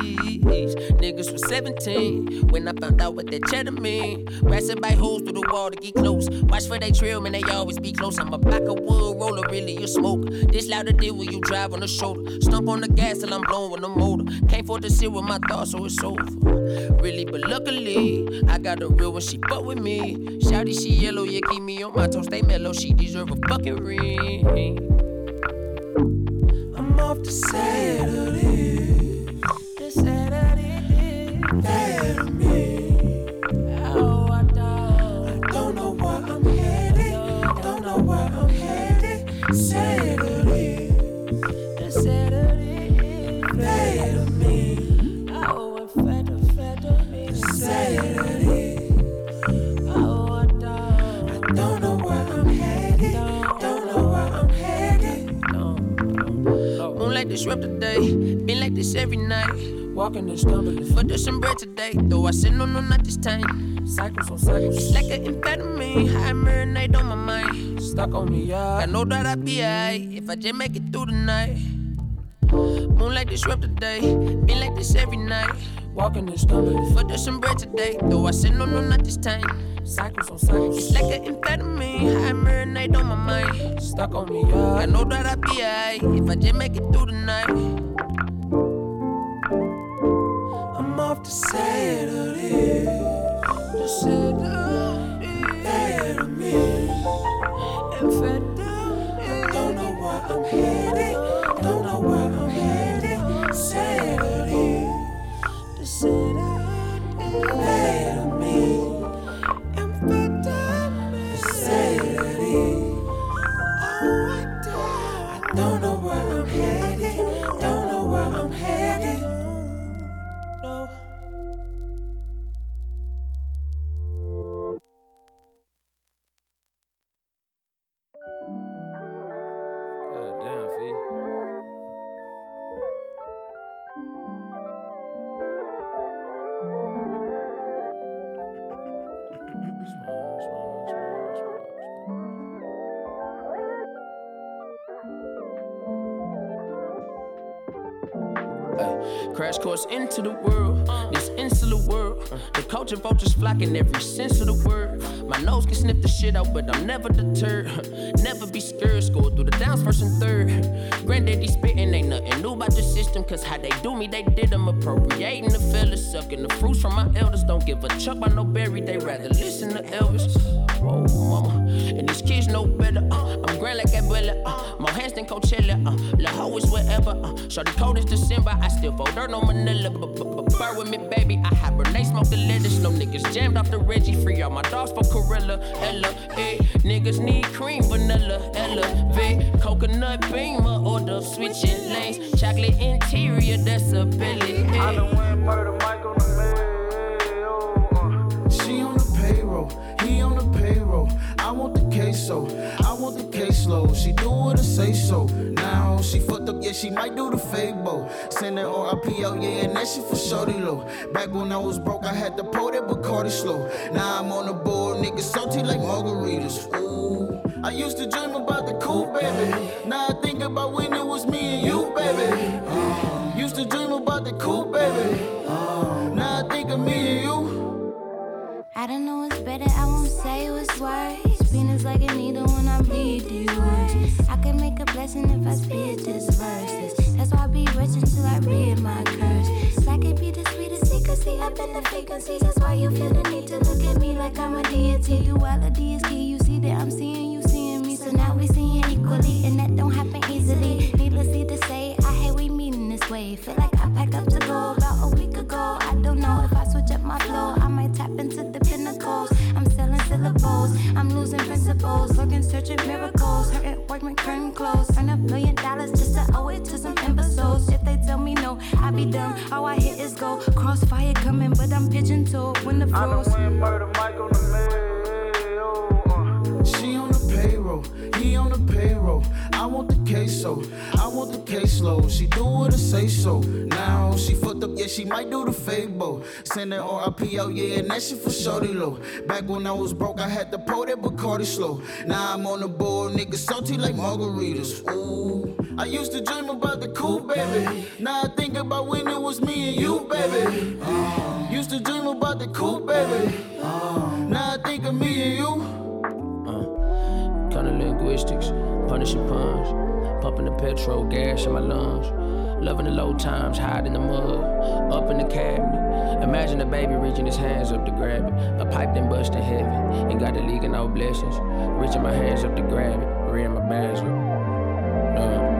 Niggas was 17 when I found out what that cheddar mean. And bite holes through the wall to get close. Watch for they trail, man, they always be close. I'm a back of wood roller, really a smoke. This louder deal when you drive on the shoulder. Stump on the gas till I'm blowing with the motor. Can't afford to sit with my thoughts, so it's over. Really, but luckily I got a real one. She fuck with me. Shouty, she yellow, yeah, keep me on my toes, stay mellow. She deserve a fucking ring. I'm off to Saturday. To Saturday. Better me. Disrupt the day. Been like this every night. Walking and stumbling. For the some bread today. Though I said no, no, not this time. Cycles on cycles. It's like an amphetamine. I marinate on my mind. Stuck on me, yeah. I know that I be alright if I just make it through the night. Moonlight disrupt the day. Been like this every night. Walking stumbling. For the some bread today. Though I said no, no, not this time. Cycles on cycles. It's like an amphetamine. I marinate on my mind. Stuck on me, yeah. I know that I'll be alright if I just make it through the night. I'm off to Saturday. To Saturday. Better me. And Saturday. Don't know where I'm headed. Damn, Fee. Crash course into the world, this insular world. The culture vultures flocking every sense of the word. My nose can sniff the shit out, but I'm never deterred. (laughs) Never be scared, score through the downs first and third. Granddaddy spitting, ain't nothing new about the system, cause how they do me, they did them. Appropriating the fellas, sucking the fruits from my elders. Don't give a chuck by no berry, they rather listen to Elvis. Whoa, mama. And these kids know better. Uh, I'm grand like Abuela. Uh, more hands than Coachella. Uh, La Ho is wherever. Uh, Shorty cold as December. I still fold dirt on Manila. Burr with me, baby. I hibernate, smoke the lettuce. No niggas jammed off the Reggie. Free all my dogs for Corilla. Ella, eh. Niggas need cream, vanilla. Elevate. Coconut beamer. Order switching lanes. Chocolate interior, that's a belly. Eh. She on the payroll, he on the payroll. I want the queso, The caseload. She do what I say so. Now she fucked up, yeah, she might do the fable. Send her RIPO, yeah, and that shit for shorty low. Back when I was broke, I had to pour that Bacardi slow. Now I'm on the board, niggas salty like margaritas. Ooh, I used to dream about the cool baby. Now I think about when it was me and you, baby. Uh, used to dream about the cool baby. Uh, now I think of me and you. I don't know what's better, I won't say what's worse. Penis like a needle when I bleed words. I can make a blessing if I spit this verses. That's why I be rich until I read my curse. Like it be the sweetest secrecy up in the frequencies. That's why you feel the need to look at me like I'm a deity. Duality is key. You see that I'm seeing you seeing me. So now we seeing equally, and that don't happen easily. Needlessly to say, I hate we meeting this way. Feel like I packed up to go about a week ago. I don't know if I switch up my flow. I might tap into the syllables. I'm losing principles. Looking, searching miracles. Hurting work, my curtain close. Earn a million dollars just to owe it to some imbeciles. If they tell me no, I be dumb. All I hit is go. Crossfire coming, but I'm pigeon toed. When the froze. She on he on the payroll. I want the queso, I want the caseload. She do what I say so. Now she fucked up, yeah, she might do the fable. Send her RIPO, yeah, and that shit for shorty low. Back when I was broke, I had to pour that Bacardi slow. Now I'm on the board, niggas salty like margaritas. Ooh, I used to dream about the cool baby. Now I think about when it was me and you, baby. Uh, used to dream about the cool baby. Uh, now I think of me and you. Of linguistics, punishing puns, pumping the petrol gas in my lungs. Loving the low times, hide in the mud, up in the cabinet. Imagine a baby reaching his hands up to grab it. A pipe then bust in heaven. and got the leak no blessings. Reaching my hands up to grab it. Reading my bands. Sunny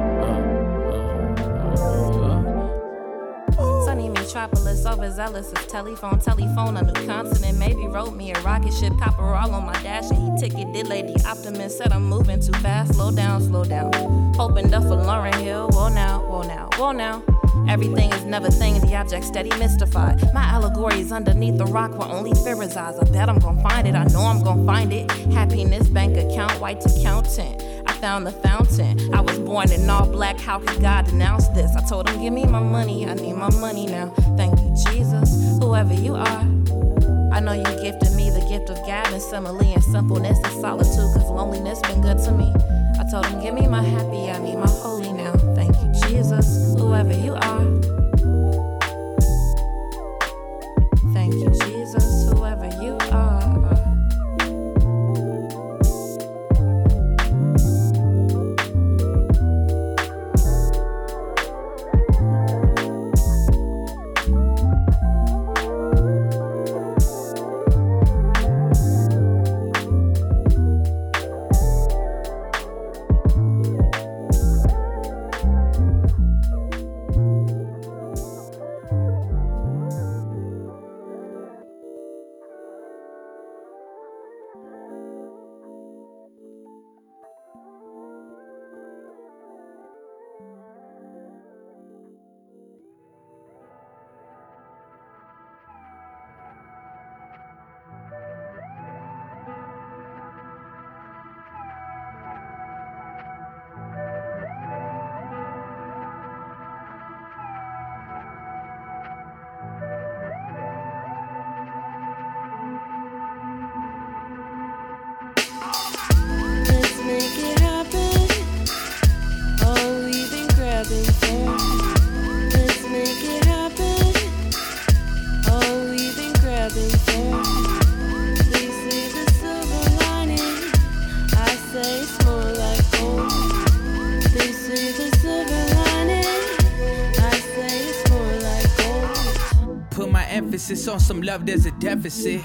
metropolis, overzealous as telephone, telephone, a new continent. Maybe wrote me a rocket ship, copper all on my dash, and he ticketed Lady Optimist. Said I'm moving too fast, slow down, slow down. Hoping up for Lauryn Hill, whoa now, whoa now, whoa now. Everything is never thing, the object steady mystified. My allegory is underneath the rock where only fear resides. I bet I'm gonna find it, I know I'm gonna find it. Happiness, bank account, white accountant. I found the fountain. I was born in all black, how could God denounce this? I told him, Give me my money, I need my money now. Thank you, Jesus, whoever you are. I know you gifted me the gift of gab and simile and simpleness and solitude, cause loneliness been good to me. I told him, Give me my happy, I need my holy now. Thank you, Jesus, whoever you are. On some love, there's a deficit.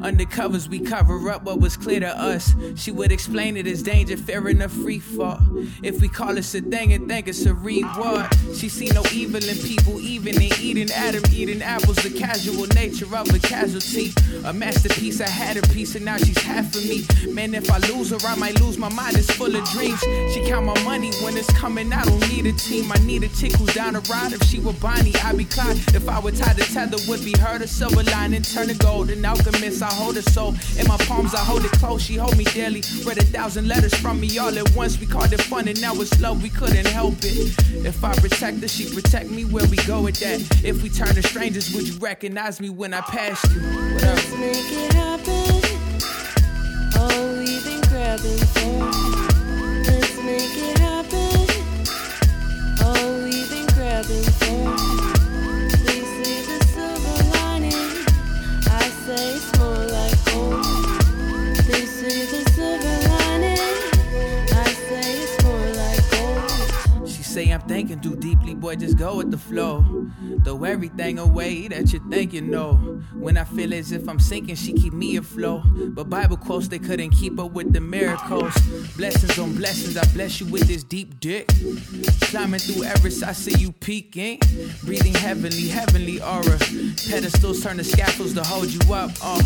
Undercovers, we cover up what was clear to us. She would explain it as danger, fearing a free fall. If we call this a thing and think it's a reward. She see no evil in people, even in eating Adam, eating apples, the casual nature of a casualty. A masterpiece, I had a piece, and now she's half of me. Man, if I lose her, I might lose my mind, it's full of dreams. She count my money when it's coming, I don't need a team. I need a chick who's down to ride. If she were Bonnie, I'd be Clyde. If I were tied to tether, would be her, the silver lining, turn to gold. An alchemist, I hold her soul. In my palms, I hold it close, she hold me dearly. Read a thousand letters from me all at once. We called it fun, and now it's love, we couldn't help it. If I protect her, she protect me where we go with that. If we turn to strangers, would you recognize me when I pass you? Let's make it happen. All we've been grabbing for. Let's make it happen. All we've been grabbing for. Thinking too deeply, boy, just go with the flow. Throw everything away that you think you know. When I feel as if I'm sinking, she keep me afloat. But Bible quotes, they couldn't keep up with the miracles. Blessings on blessings, I bless you with this deep dick. Climbing through Everest, I see you peeking. Breathing heavenly, heavenly aura. Pedestals turn to scaffolds to hold you up. Uh.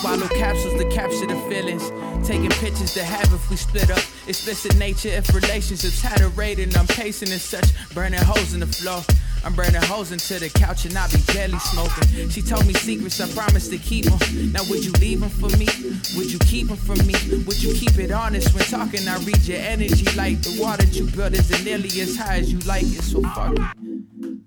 Swallow capsules to capture the feelings. Taking pictures to have if we split up. Explicit nature if relationships had a rating. I'm pacing and burning holes in the floor. I'm burning holes into the couch and I be barely smoking. She told me secrets, I promised to keep them. Now would you leave them for me? Would you keep them from me? Would you keep it honest when talking? I read your energy like the water you built isn't nearly as high as you like it. So fuck it.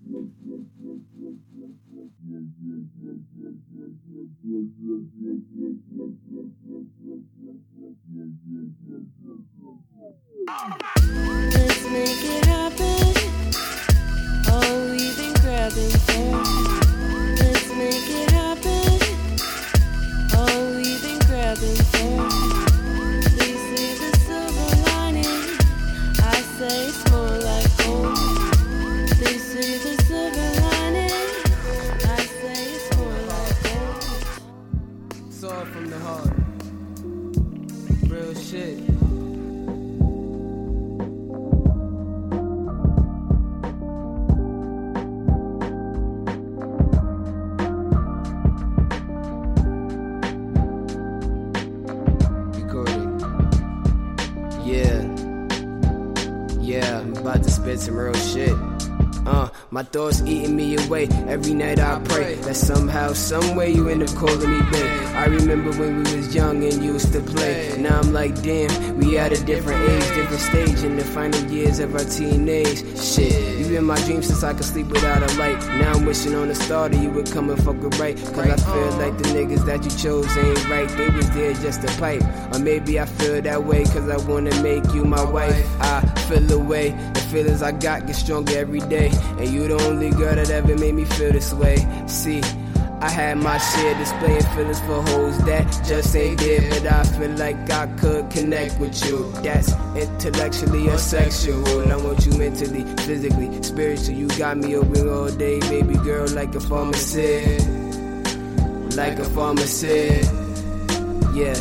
Somehow, someway you end up calling me babe. I remember when we was young and used to play. Now I'm like, damn, we at a different age, different stage in the final years of our teenage. Shit, you in my dreams since I could sleep without a light. Now I'm wishing on a star that you would come and fuck it right. Cause I feel like the niggas that you chose ain't right. They was there just to pipe. Or maybe I feel that way cause I wanna make you my wife. I feel away. The feelings I got get stronger every day. And you the only girl that ever made me feel this way. See, I had my share displaying feelings for hoes that just ain't there, but I feel like I could connect with you. That's intellectually or sexual. I want you mentally, physically, spiritually. You got me open all day, baby girl, like a pharmacist. Like a pharmacist. Yeah.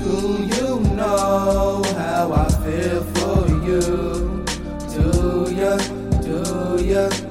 Do you know how I feel for you? Do you, do you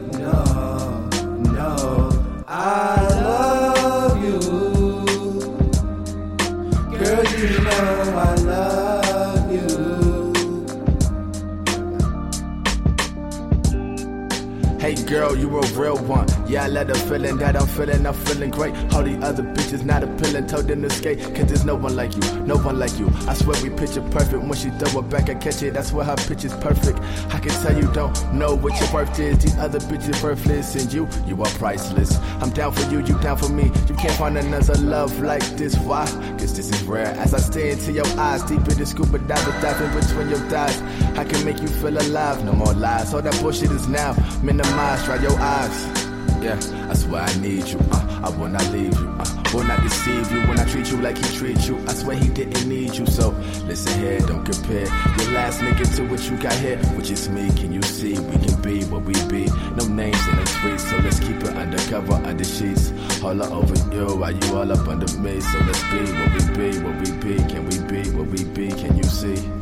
real one. Yeah, I let her feeling that I'm feeling, I'm feeling great. All the other bitches not appealing, told them to skate. Cause there's no one like you, no one like you. I swear we picture perfect. When she throw it back, I catch it. That's why her pitch is perfect. I can tell you don't know what your worth is. These other bitches worthless, and you, you are priceless. I'm down for you, you down for me. You can't find another love like this. Why? Cause this is rare. As I stare into your eyes, deep in the scuba diving, diving between your thighs. I can make you feel alive, no more lies. All that bullshit is now minimized. Dry your eyes. Yeah, that's why I need you. Uh, I will not leave you. Uh, will not deceive you when I treat you like he treats you. I swear he didn't need you. So listen here, don't compare your last nigga to what you got here, which is me. Can you see we can be what we be? No names in the streets, so let's keep it undercover under sheets. All over you, while you all up under me. So let's be what we be, what we be. Can we be what we be? Can you see?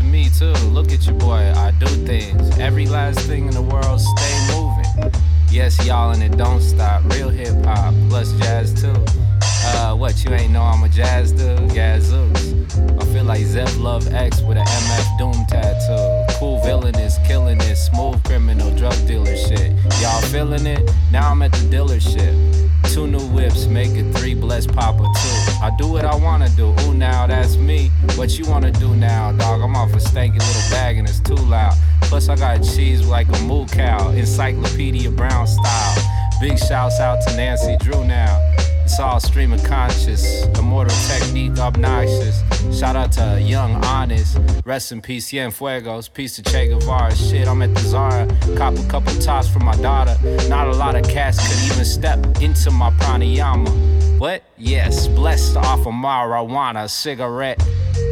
To me too. Look at your boy, I do things. Every last thing in the world, stay moving. Yes, y'all, and it don't stop. Real hip hop plus jazz too. Uh, what you ain't know I'm a jazz dude? Gazooks. I feel like Zev Love X with an MF Doom tattoo. Cool villainous, killing it, smooth criminal, drug dealer shit. Y'all feeling it? Now I'm at the dealership. Two new whips, make it three, bless Papa too. I do what I wanna do. Ooh, now that's me. What you wanna do now, dog? I'm off a stanky little bag and it's too loud. Plus I got cheese like a moo cow, Encyclopedia Brown style. Big shouts out to Nancy Drew now. All stream of conscious, immortal technique obnoxious. Shout out to Young Honest, rest in peace, Cienfuegos, peace to Che Guevara. Shit, I'm at the Zara, cop a couple tops for my daughter. Not a lot of cats could even step into my pranayama. What? Yes, blessed off of marijuana, cigarette.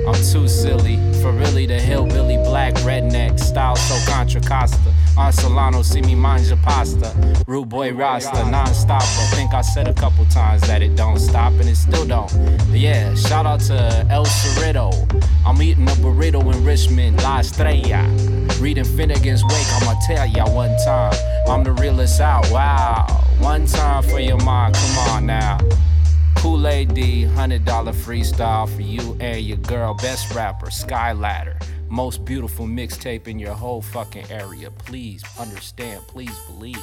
I'm too silly for really the hillbilly black redneck style, so Contra Costa. On Solano, see me manja pasta. Rude boy Rasta, non-stop. I think I said a couple times that it don't stop, and it still don't. But yeah, shout out to El Cerrito. I'm eating a burrito in Richmond, La Estrella. Reading Finnegan's Wake, I'ma tell ya one time. I'm the realest out, wow. One time for your mind, come on now. Kool Aid D, $100 freestyle for you and your girl. Best rapper, Skyladder. Most beautiful mixtape in your whole fucking area. Please understand, please believe.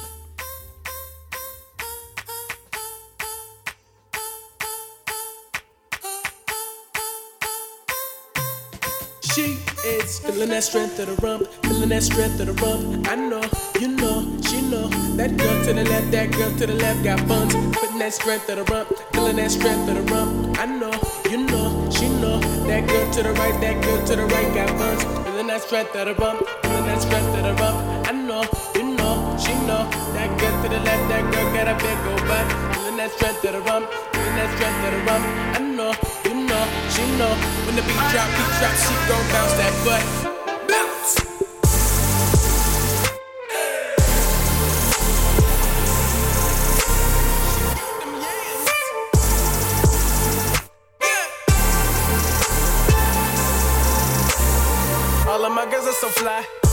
She is feeling that strength of the rump, feeling that strength of the rump. I know, you know, she know. That girl to the left, that girl to the left got buns, feeling that strength of the rump, feeling that strength of the rump. I know, you know, she know. That girl to the right, that girl to the right got buns, feeling that strength of the rump, feeling that strength of the rump. I know, you know, she know. That girl to the left, that girl got a big old butt, feeling that strength of the rump, feeling that strength of the rump. I know, you she know. When the beat drop, beat drop, she gon' bounce that butt. Bounce. All of my girls are so fly.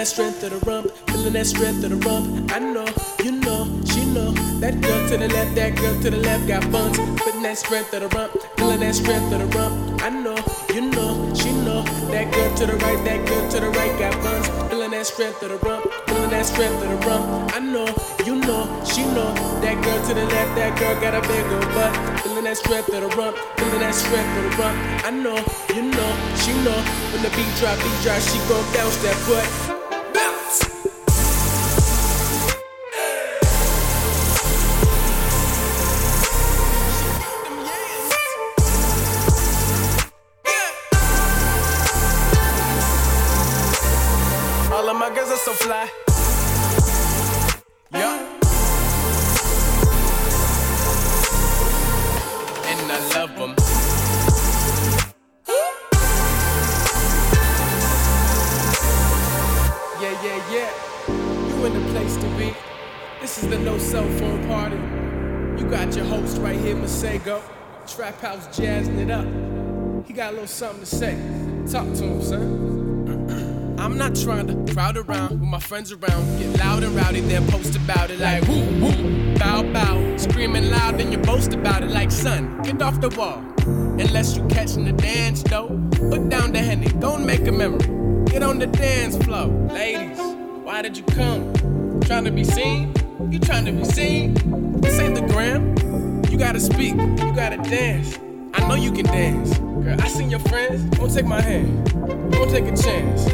That strength of the rump, feeling that strength of the rump. I know, you know, she know. That girl to the left, that girl to the left got buns. Feeling that strength of the rump, feeling that strength of the rump. I know, you know, she know. That girl to the right, that girl to the right got buns. Feeling that strength of the rump, feeling that strength of the rump. I know, you know, she know. That girl to the left, that girl got a big old butt. Feeling that strength of the rump, feeling that strength of the rump. I know, you know, she know. When the beat drop, beat drop, she gon' bounce that butt. Yeah. You in the place to be. This is the no cell phone party. You got your host right here, Masego. Trap House jazzing it up. He got a little something to say. Talk to him, son. (clears throat) I'm not trying to crowd around with my friends around. Get loud and rowdy, then post about it like woo woo, bow bow. Screaming loud, then you boast about it like son. Get off the wall. Unless you catching the dance though. Put down the henny, don't make a memory. Get on the dance floor. Ladies, why did you come? Trying to be seen? You trying to be seen? This ain't the gram. You gotta speak, you gotta dance. I know you can dance. Girl, I seen your friends. Don't take my hand. Don't take a chance.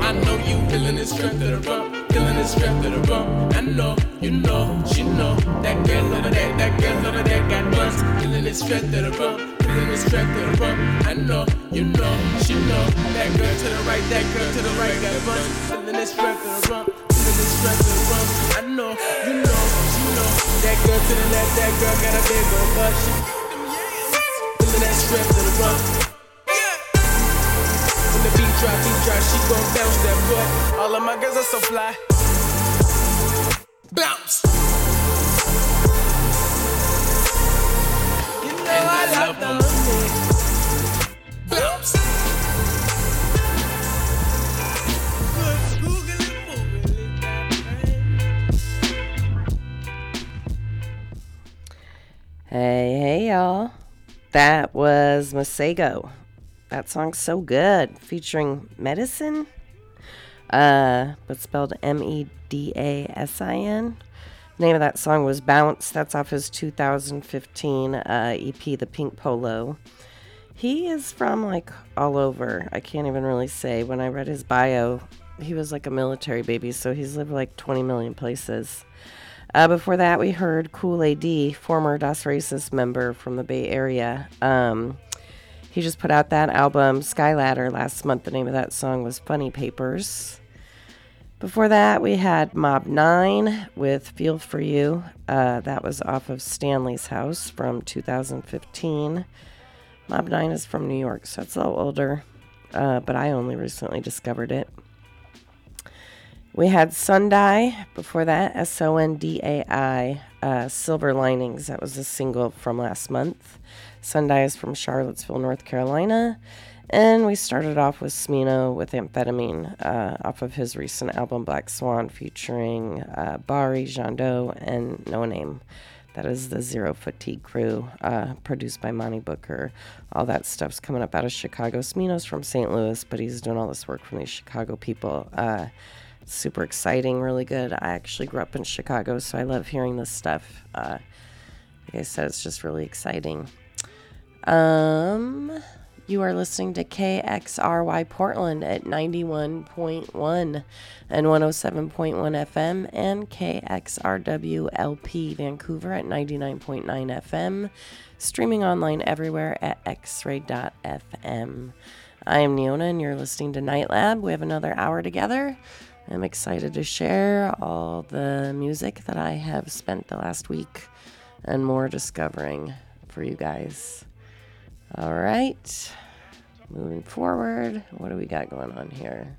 I know you feeling the strength of the rump, feeling the strength of the rump. I know, you know, she know. That girl over there, that girl over there got buns. Feeling the strength of the rump, strength of the rump. I know, you know, she know. That girl to the right, that girl to the right got buns. Feeling strength of the rump, feeling strength of the rump. I know, you know, she know. That girl to the left, that girl got a big old butt. Feeling that strength of the rump. The beat drop, beat drop, she gon' bounce that butt. All of my girls are so fly. Bounce. I love. Hey, hey, y'all. That was Masego. That song's so good. Featuring Medasin, uh, but spelled M E D A S I N. Name of that song was Bounce. That's off his 2015 uh, EP, The Pink Polo. He is from like all over. I can't even really say. When I read his bio, he was like a military baby, so he's lived like 20 million places. Uh, before that, we heard Kool AD, former Das Racist member from the Bay Area. Um, he just put out that album, Skyladder, last month. The name of that song was Funny Papers. Before that, we had Mob 9 with Feel For You. Uh, that was off of Stanley's House from 2015. Mob 9 is from New York, so it's a little older, uh, but I only recently discovered it. We had Sondai before that, S O N D A I, uh, Silver Linings. That was a single from last month. Sondai is from Charlottesville, North Carolina. And we started off with Smino with Amphetamine uh, off of his recent album Black Swan featuring uh, Bari, Jean Deaux, and Noname. That is the Zero Fatigue crew, uh, produced by Monte Booker. All that stuff's coming up out of Chicago. Smino's from St. Louis, but he's doing all this work from these Chicago people. Uh, super exciting, really good. I actually grew up in Chicago, so I love hearing this stuff. Uh, like I said, it's just really exciting. Um, You are listening to KXRY Portland at 91.1 and 107.1 FM and KXRWLP Vancouver at 99.9 FM, streaming online everywhere at xray.fm. I am Neona and you're listening to Night Lab. We have another hour together. I'm excited to share all the music that I have spent the last week and more discovering for you guys. All right. Moving forward, what do we got going on here?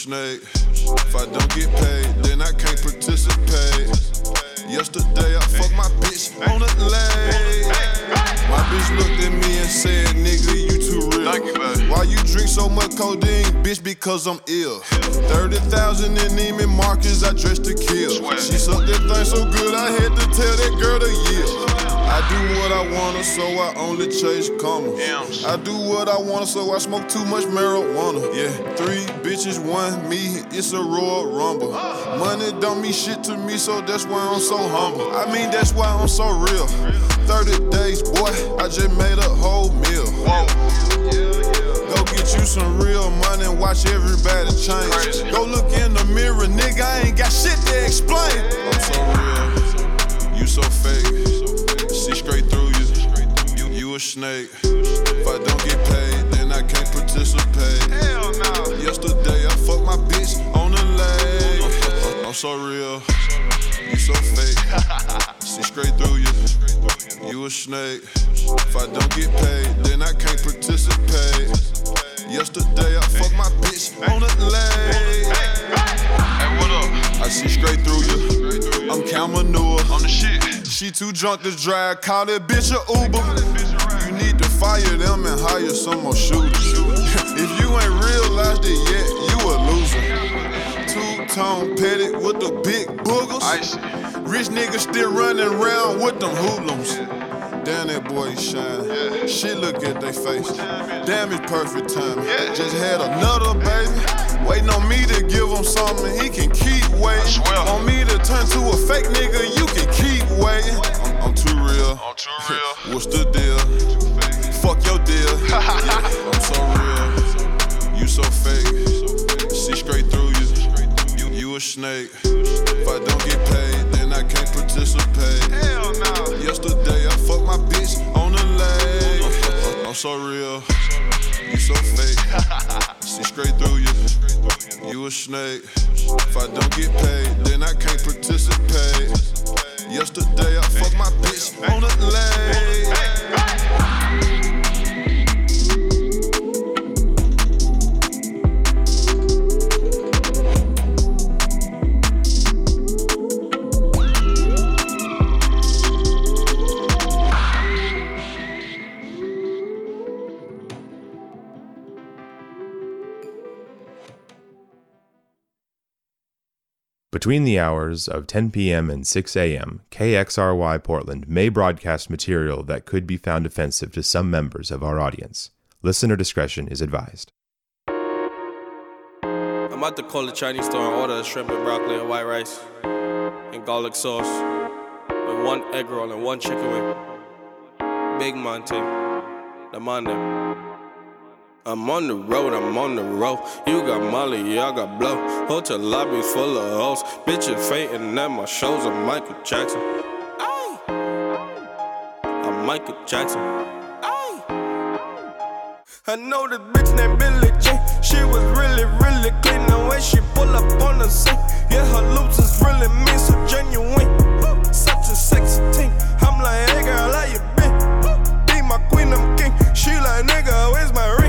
Snake. If I don't get paid, then I can't participate. Yesterday I fucked my bitch on the lake. My bitch looked at me and said, nigga, you too real. Thank you. Why you drink so much codeine, bitch? Because I'm ill. 30,000 in Neiman Marcus, I dressed to kill. She sucked that thing so good, I had to tell that girl to yield. I do what I wanna, so I only chase commas. I do what I wanna, so I smoke too much marijuana. Yeah, three bitches, want me, it's a Royal Rumble. Money don't mean shit to me, so that's why I'm so humble. I mean, that's why I'm so real. 30 days, boy, I just made a whole meal. Go get you some real money and watch everybody change. Go look in the mirror, nigga, I ain't got shit to explain. I'm so real, you so fake. See straight through you. You, you a snake. If I don't get paid, then I can't participate. Hell no. Yesterday I fucked my bitch on the lake. I'm so real, you so fake. See straight through you. You a snake. If I don't get paid, then I can't participate. Yesterday I fucked my bitch on the lake. Hey, what up? I see straight through you. I'm Cal Manure. On the shit. She too drunk to drive, call that bitch a Uber. You need to fire them and hire some more shooters. (laughs) if you ain't realized it yet, you a. Two-tone petty with the big boogers. Rich niggas still running around with them hoodlums. Damn, that boy shine. Shit, look at they face. Damn, it's perfect timing. Just had another baby. Waiting on me to give him something he can keep waiting. On me to turn to a fake nigga, you can keep waiting. I'm, I'm too real. (laughs) I'm too real. What's the deal? Fuck your deal. (laughs) Yeah, I'm so real. You so fake. See straight through a snake. If I don't get paid, then I can't participate. Hell no. Yesterday I fucked my bitch on the lake. I'm so real. You so fake. See straight through you. You a snake. If I don't get paid, then I can't participate. Yesterday I fucked my bitch on the lake. Between the hours of 10 p.m. and 6 a.m., KXRY Portland may broadcast material that could be found offensive to some members of our audience. Listener discretion is advised. I'm about to call the Chinese store and order a shrimp and broccoli and white rice. and garlic sauce with one egg roll and one chicken wing. Big Monty, the Monday. I'm on the road, I'm on the road. You got Molly, I got blow. Hotel lobbies full of hoes. Bitches fainting at my shows. I'm Michael Jackson. I'm Michael Jackson. I know this bitch named Billie Jean. She was really, really clean. The way she pull up on the scene. Yeah, her loops is really mean, so genuine. Such a sexy team. I'm like, hey girl, how you been? Be my queen, I'm king. She like, nigga, where's my ring?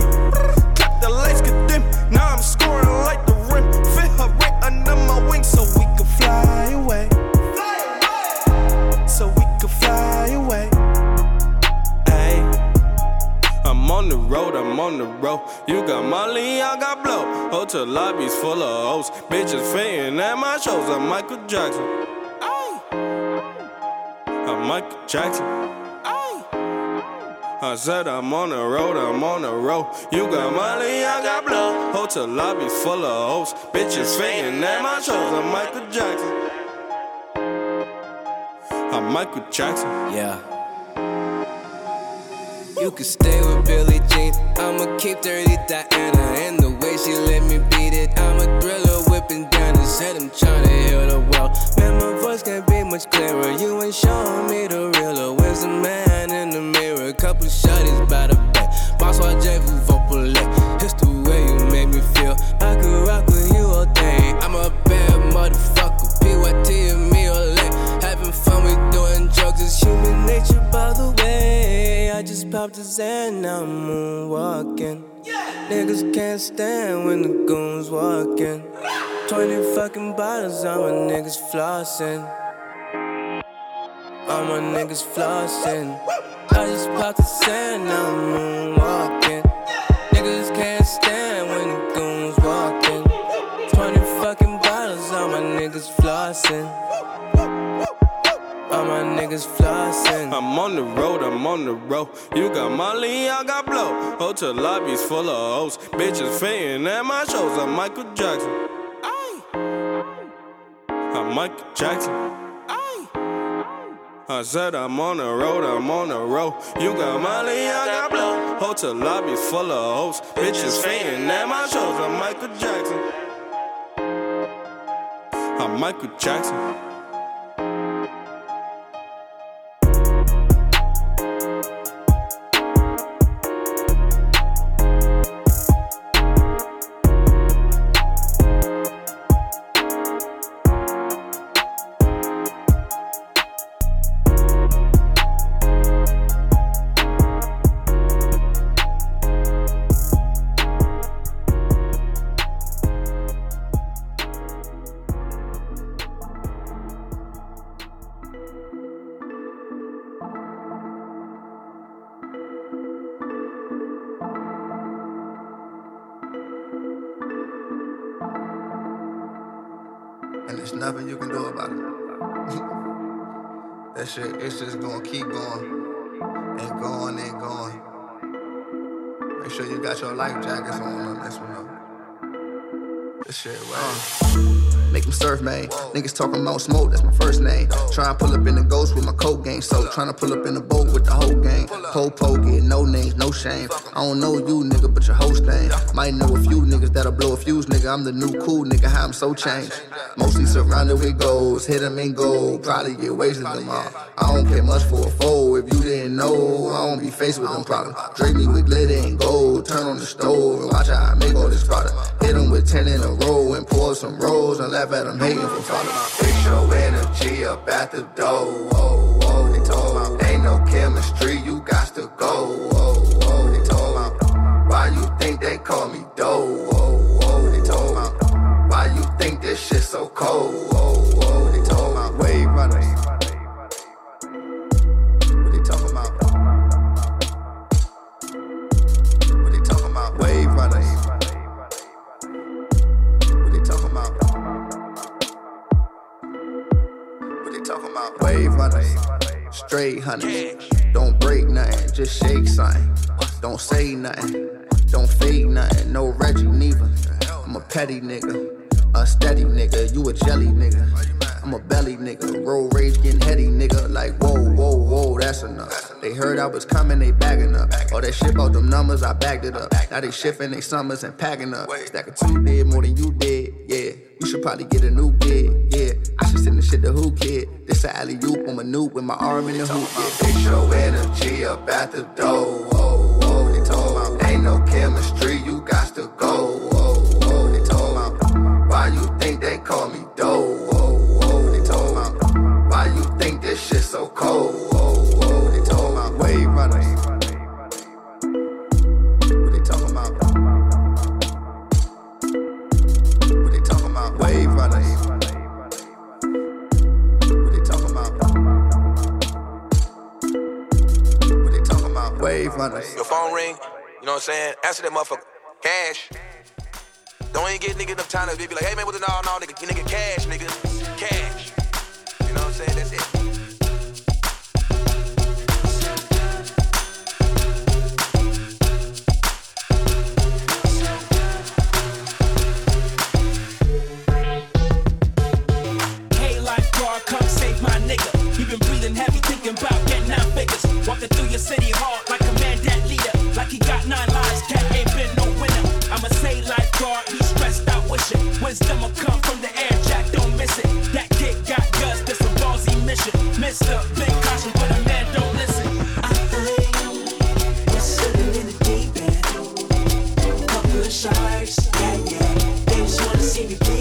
Road, I'm on the road. You got Molly, I got blow. Hotel lobbies full of hoes. Bitches fainting at my shows. I'm Michael Jackson. I'm Michael Jackson. I said I'm on the road, I'm on the road. You got Molly, I got blow. Hotel lobbies full of hoes. Bitches fainting at my shows. I'm Michael Jackson. I'm Michael Jackson. Yeah. You can stay with Billie Jean. I'ma keep dirty Diana. And the way she let me beat it, I'm a thriller whipping down and said I'm tryna heal the world. Man, my voice can't be much clearer. You ain't showing me the real. Where's the man in the mirror? Couple shotties by the back. Boss J Vopolek. It's the way you make me feel. I could rock with you all day. I'm a bad motherfucker. PYT Fun doing drugs is human nature, by the way. I just popped a Xan, now I'm moonwalking. Niggas can't stand when the goons walking. 20 fucking bottles, all my niggas flossing. All my niggas flossing. I just popped a Xan, now I'm moonwalking. Niggas can't stand when the goons walking. 20 fucking bottles, all my niggas flossing. Niggas flossing. I'm on the road, I'm on the road. You got Molly, I got blow. Hotel lobbies full of hoes. Bitches fainting at my shows. I'm Michael Jackson. I'm Michael Jackson. I said I'm on the road, I'm on the road. You got Molly, I got blow. Hotel lobbies full of hoes. Bitches fainting at my shows. I'm Michael Jackson. I'm Michael Jackson. Nothing you can do about it. (laughs) that shit, it's just gonna keep going and going and going. Make sure you got your life jackets on on this one. This shit, right? Uh, make them surf, man. Niggas talking about smoke, that's my first name. Tryna pull up in the ghost with my coat game. So tryna pull up in the boat with the whole gang. Po, get no names, no shame. I don't know you, nigga, but your host name. Might know a few niggas that'll blow a fuse, nigga. I'm the new cool nigga, how I'm so changed. Mostly surrounded with goals, hit them in gold. Probably get wasted them all. I don't care much for a foe. If you didn't know, I don't be faced with them problems. Drape me with glitter and gold. Turn on the stove and watch how I make all this product. Hit them with 10 in a row and pour some rolls and laugh at them hating for follow. Fix your energy up at the door. Oh, oh, Ain't no chemistry, Straight. Don't break nothing, just shake something. Don't say nothing. Don't fake nothing. No Reggie neither. I'm a petty nigga. A steady nigga. You a jelly nigga. I'm a belly nigga. Road rage getting heady, nigga. Like, whoa, whoa, whoa, that's enough. They heard I was coming, they bagging up. All that shit about them numbers, I bagged it up. Now they shifting they summers and packing up. Stack of two did more than you did. You should probably get a new gig, yeah. I should send the shit to who kid. This a alley oop, I'm a noob with my arm in the hoop, yeah. Fix your energy up at the door, whoa, whoa. They talking about ain't no chemistry, you got to go, whoa, whoa. They talking about why you think they call me dough, whoa, whoa. They talking about why you think this shit so cold, whoa, talking about? Wave runners. Your phone ring, you know what I'm saying? Answer that motherfucker. Cash. Don't even get nigga enough time to be like, hey man, what the no, no, nigga, get nigga, cash, nigga, cash. You know what I'm saying? That's it. Walking through your city hard like a man that leader. Like he got nine lives, cat ain't been no winner. I'ma say lifeguard, he's stressed out wishing. Wisdom will come from the air, Jack, don't miss it. That kid got guts, that's a ballsy mission. Mister, big caution, but a man don't listen. I think sitting in the deep end. Sharks, yeah, yeah. They just wanna see me bleeding.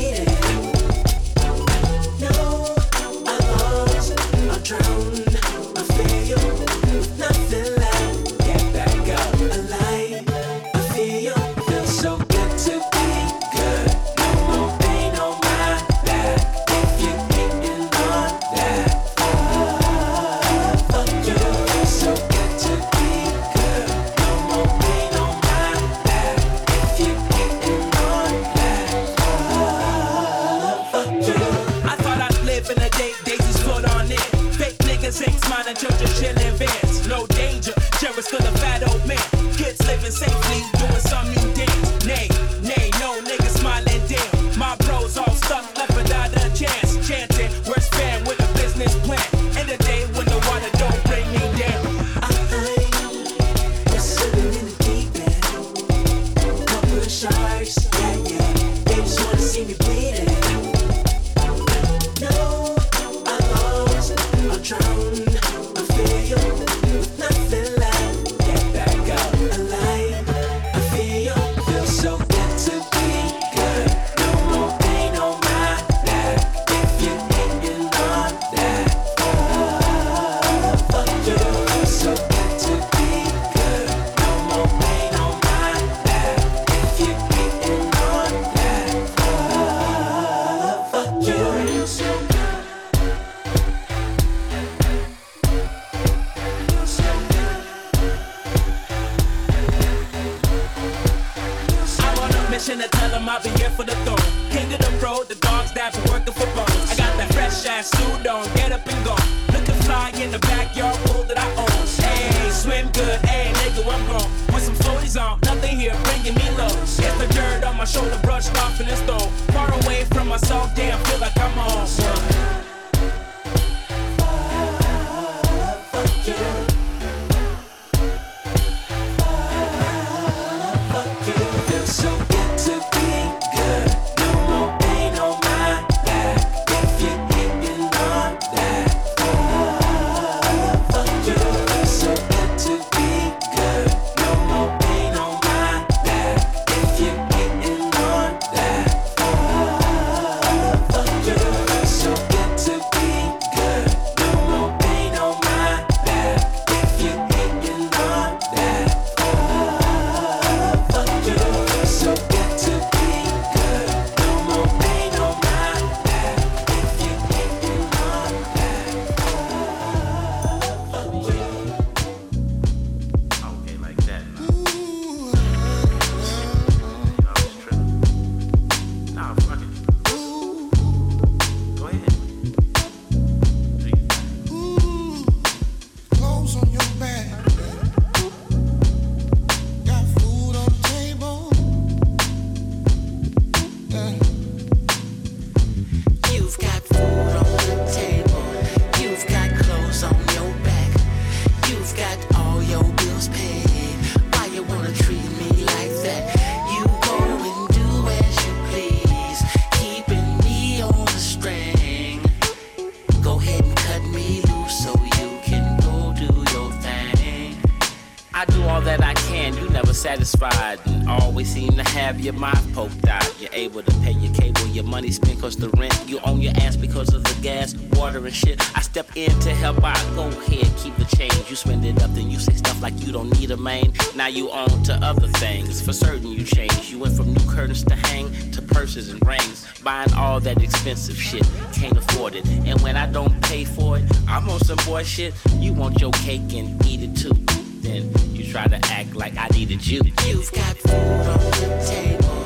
Expensive shit. Can't afford it. And when I don't pay for it, I'm on some boy shit. You want your cake and eat it too. Then you try to act like I needed you. You've got food on the table.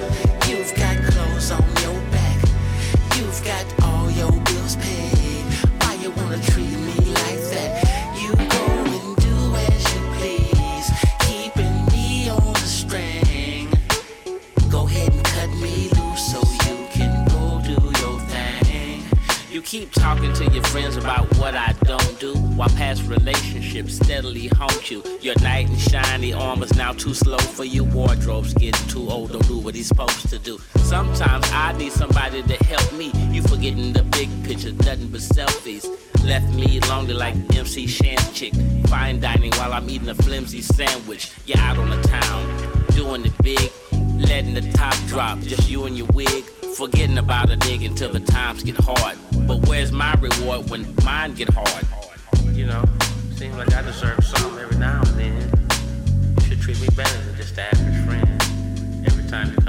You've got clothes on your back. You've got all your bills paid. Why you wanna treat me keep talking to your friends about what I don't do, while past relationships steadily haunt you. Your knight in shiny armor's now too slow for you. Wardrobe's getting too old, don't do what he's supposed to do. Sometimes I need somebody to help me. You forgetting the big picture, nothing but selfies. Left me lonely like MC Shan chick. Fine dining while I'm eating a flimsy sandwich. You're out on the town, doing it big, letting the top drop. Just you and your wig. Forgetting about a nigga until the times get hard. But where's my reward when mine get hard? You know, seems like I deserve something every now and then. You should treat me better than just the average friend. Every time you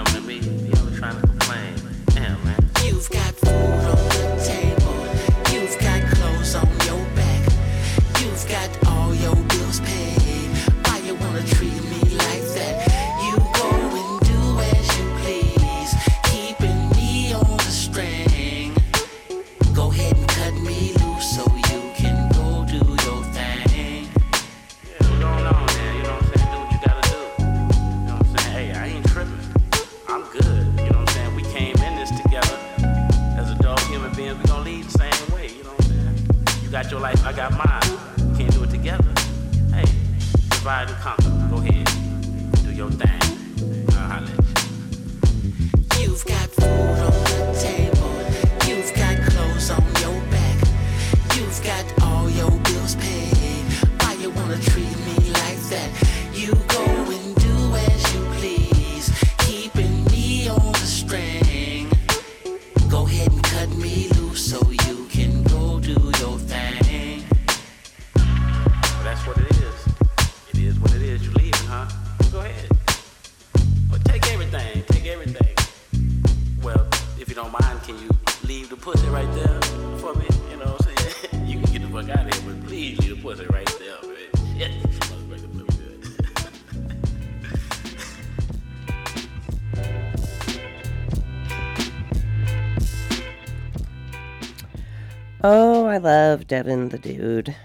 I love Devin the Dude.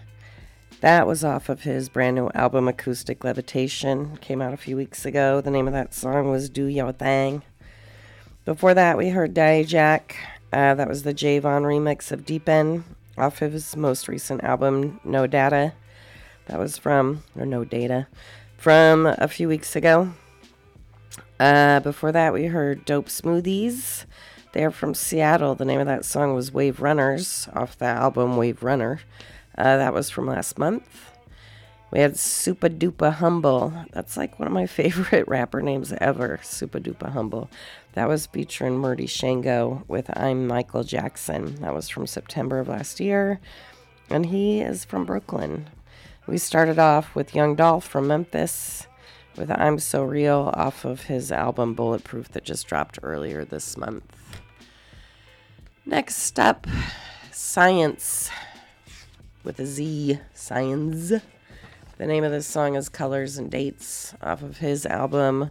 That was off of his brand new album, Acoustic Levitation. Came out a few weeks ago. The name of that song was Do Your Thing. Before that, we heard Daye Jack. Uh, that was the Jayvon remix of Deep End off of his most recent album, No Data. That was from, or No Data, from a few weeks ago. Uh, before that, we heard Dope Smoothies. They're from Seattle. The name of that song was Wave Runners off the album Wave Runner. Uh, that was from last month. We had Supa Dupa Humble. That's like one of my (laughs) favorite rapper names ever. Supa Dupa Humble. That was featuring Merty Shango with I'm Michael Jackson. That was from September of last year. And he is from Brooklyn. We started off with Young Dolph from Memphis with I'm So Real off of his album Bulletproof that just dropped earlier this month. Next up, Science with a Z. Science. The name of this song is Colors and Dates off of his album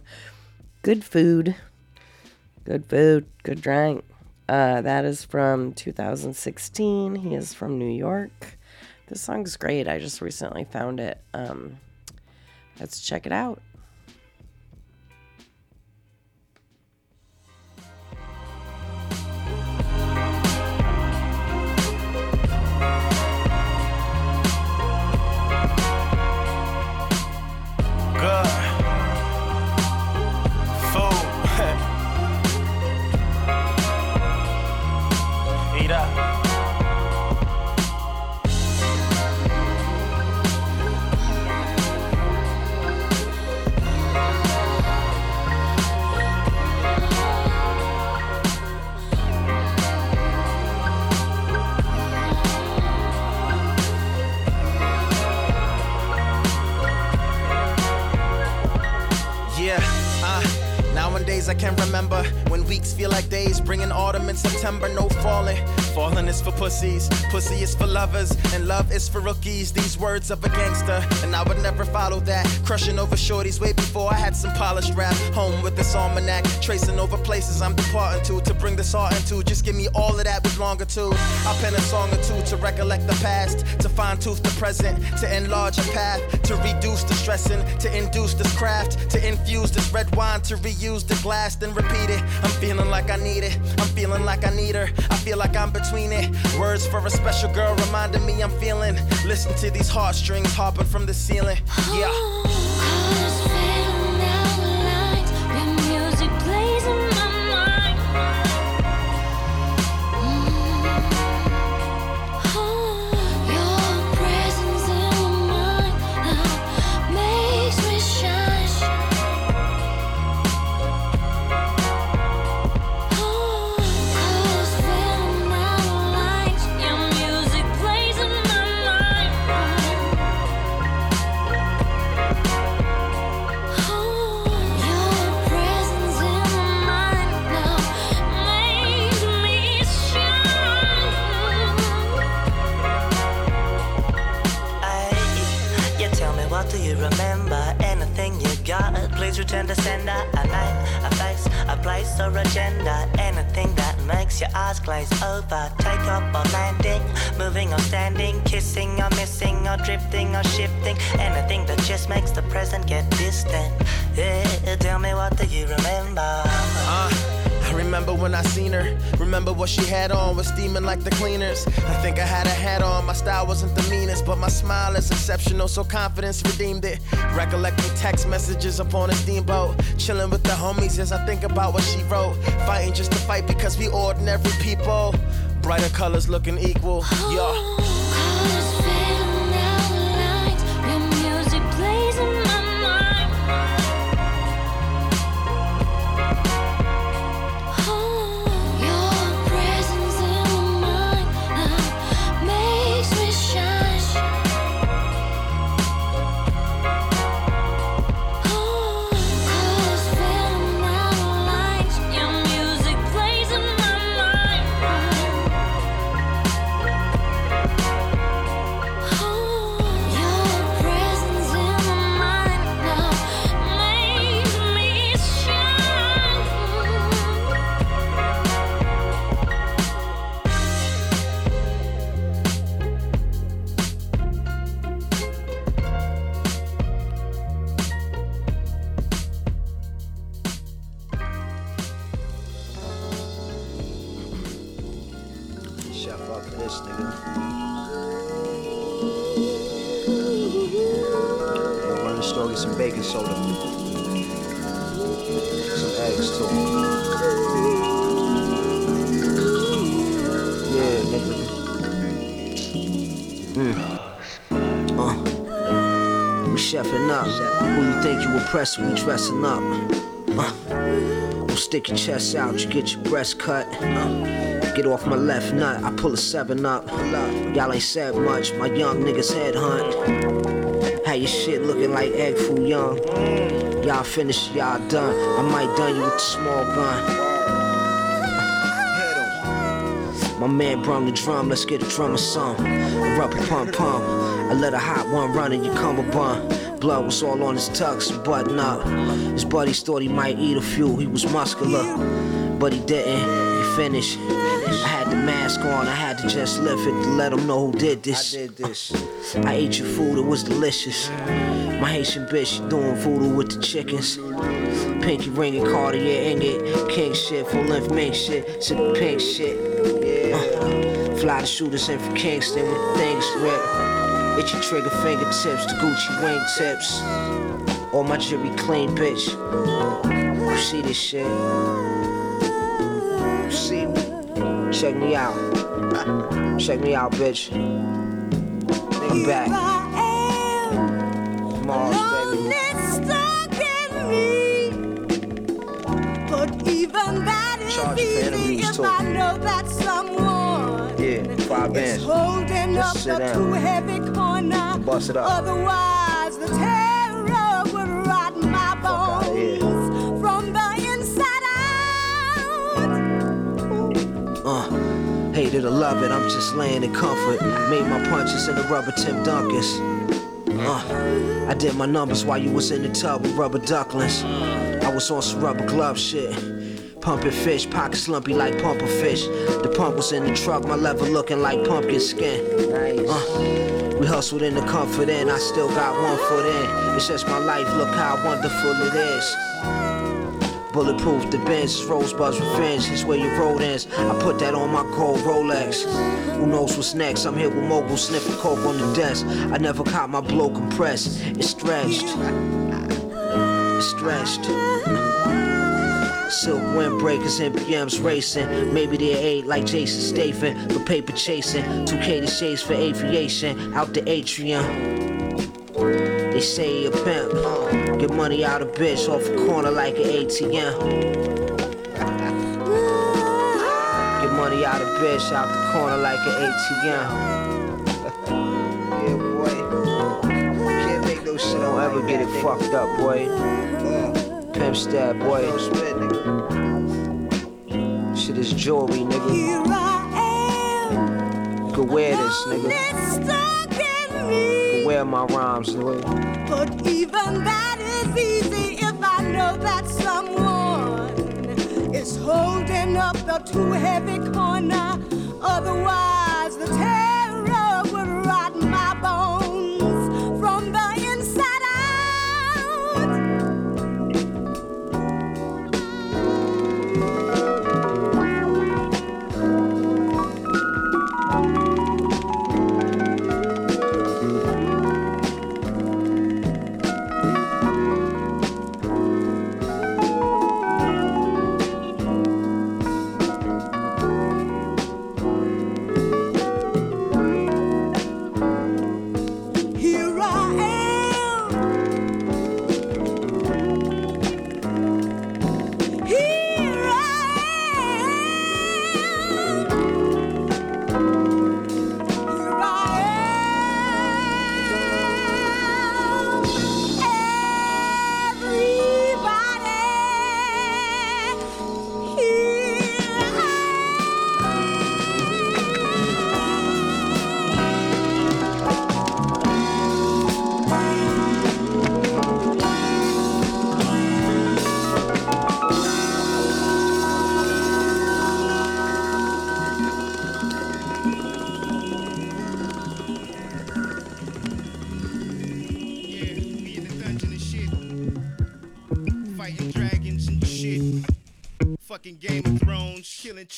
Good Food. Good Food, Good Drink. Uh, that is from 2016. He is from New York. This song's great. I just recently found it. Um, let's check it out. I can remember when weeks feel like days, bringing autumn in September, no falling. Falling is for pussies, pussy is for lovers, and love is for rookies. These words of a gangster, and I would never follow that. Crushing over shorties way before I had some polished rap. Home with this almanac, tracing over places I'm departing to to bring this art into. Just give me all of that with longitude. I'll pen a song or two to recollect the past, to fine tooth the present, to enlarge a path, to reduce the stressing, to induce this craft, to infuse this red wine, to reuse the glass, then repeat it. I'm feeling like I need it. I'm feeling like I need her. I feel like I'm between it. Words for a special girl reminding me I'm feeling. Listen to these heartstrings hopping from the ceiling. Yeah. Sender. A night, a face, a place or agenda. Anything that makes your eyes glaze over. Take up or landing, moving or standing, kissing or missing or drifting or shifting. Anything that just makes the present get distant. Yeah, tell me what do you remember? Uh, remember when I seen her. Remember what she had on was steaming like the cleaners. I think I had a hat on. My style wasn't the meanest, but my smile is exceptional, so confidence redeemed it. Recollecting text messages upon a steamboat. Chilling with the homies as I think about what she wrote. Fighting just to fight because we ordinary people. Brighter colors looking equal. Yeah. You? We dressing up. Uh. Don't stick your chest out, you get your breast cut. Uh. Get off my left nut, I pull a seven up. Y'all ain't said much, my young niggas head hunt. How your shit looking like egg foo young. Y'all finished, y'all done. I might done you with the small gun. My man brung the drum, let's get a drummer song. A rubber pump pump. I let a hot one run and you come a cummerbund. Blood was all on his tux, button up. His buddies thought he might eat a few, he was muscular. But he didn't, he finished. I had the mask on, I had to just lift it to let him know who did this. I did this. I ate your food, it was delicious. My Haitian bitch, doing voodoo with the chickens. Pinky ringing, Cartier ingot, king shit, full length mink shit, sipping pink shit. Uh, fly the shooters in from Kingston with things ripped. Itchy trigger fingertips, the Gucci wing tips. All my jewelry clean, bitch. You see this shit? You see me? Check me out. (laughs) Check me out, bitch. I'm back. Mars, baby. But even that is Charge for easy if. I know that someone five inch. Holding up the too heavy corner. Bust it up. Otherwise, the terror would rot my bones from the inside out. Uh, hated to love it. I'm just laying in comfort. Made my punches in the rubber Tim Duncans. Uh, I did my numbers while you was in the tub with rubber ducklings. I was on some rubber glove shit. Pumping fish, pockets slumpy like pumping fish. The pump was in the truck, my lever looking like pumpkin skin. Uh, we hustled in the comfort in, I still got one foot in. It's just my life, look how wonderful it is. Bulletproof, the Benz is Rosebud's revenge. Where your road ends. I put that on my gold Rolex. Who knows what's next? I'm here with mogul sniffing coke on the desk. I never caught my blow compressed. It's stretched. It's stretched. Silk windbreakers, NPMs racing. Maybe they're like Jason Statham, but paper chasing. 2K the shades for aviation. Out the atrium. They say a pimp. Uh, get money out of bitch off a corner like an ATM. Get money out of bitch out the corner like an ATM. (laughs) yeah, boy. Can't make no shit. Don't ever get it fucked up, boy. Pimp stab, boy. Shit is jewelry, nigga. Here I am. You can wear this, nigga. Wear my rhymes, nigga. But even that is easy if I know that someone is holding up the too heavy corner. Otherwise,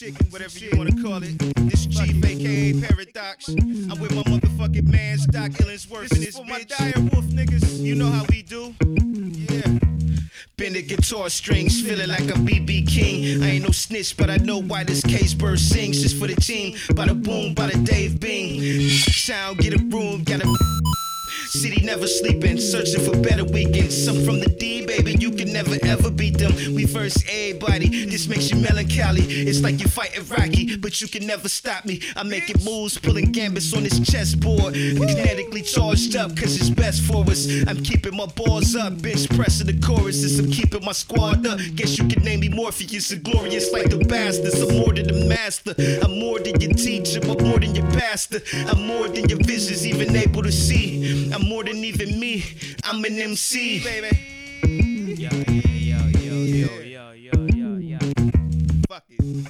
Chickens, whatever you wanna call it. This Chief, aka Paradox. I'm with my motherfucking man, Stock Illingsworth. This is for my dire wolf niggas. You know how we do. Yeah. Bend the guitar strings, feeling like a BB King. I ain't no snitch, but I know why this case bird sings. Just for the team, by the boom, by the Dave Bean. Sound, get a room, got a (laughs) City never sleeping, searching for better weekends. Some from the D, baby, you can never ever beat them. We verse everybody, this makes you melancholy. It's like you're fighting Rocky, but you can never stop me. I'm making moves, pulling gambits on this chessboard. Kinetically charged up, cause it's best for us. I'm keeping my balls up, bitch, pressing the choruses. I'm keeping my squad up. Guess you can name me Morpheus and glorious like the bastards. I'm more than the master, I'm more than your teacher, but more than your pastor. I'm more than your visions even able to see. I'm more than even me, I'm an MC. Baby. Yo, yo, yo, yo, yo, yo, yo, yo. Fuck it.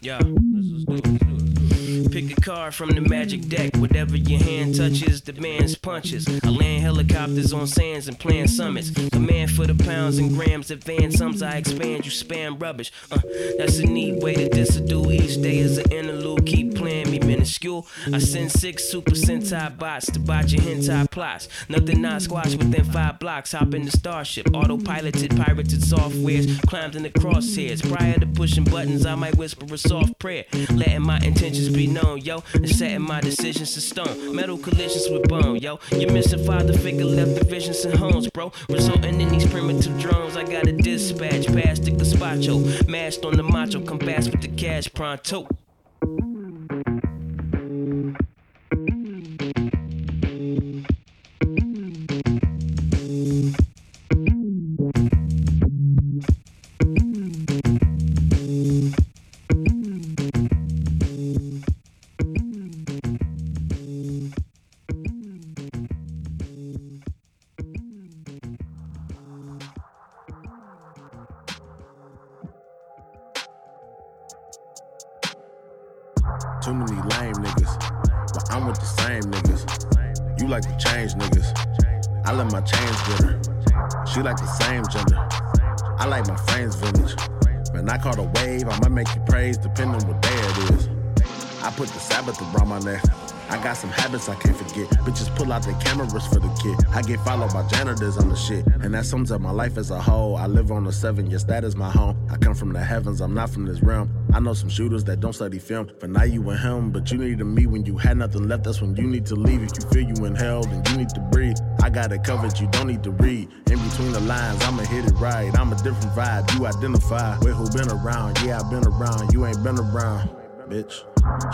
Yeah, let's, do it, card from the magic deck. Whatever your hand touches, demands punches. I land helicopters on sands and plan summits. Command for the pounds and grams. Advance sums I expand. You spam rubbish. Uh, that's a neat way to disado. Each day is an interlude. Keep playing me minuscule. I send six Super Sentai bots to bot your hentai plots. Nothing not squash within five blocks. Hop in the starship. Autopiloted, pirated softwares. Climbed in the crosshairs. Prior to pushing buttons, I might whisper a soft prayer. Letting my intentions be known, yo. And setting my decisions to stone. Metal collisions with bone, yo. You're missing father figure, left divisions and homes, bro. Resulting in these primitive drones. I got a dispatch past the gazpacho. Mashed on the macho, come fast with the cash pronto. Too many lame niggas, but I'm with the same niggas. You like to change niggas. I let my chains get her. She like the same gender. I like my friends vintage. Man, I caught a wave, I might make you praise depending what day it is. I put the Sabbath around my neck. I got some habits I can't forget. Bitches pull out their cameras for the kid. I get followed by janitors on the shit. And that sums up my life as a whole. I live on the seven, yes, that is my home. I come from the heavens, I'm not from this realm. I know some shooters that don't study film. But now you and him, but you needed me when you had nothing left. That's when you need to leave. If you feel you inhaled and you need to breathe. I got it covered, you don't need to read. In between the lines, I'ma hit it right. I'm a different vibe, you identify with who been around. Yeah, I've been around, you ain't been around, bitch.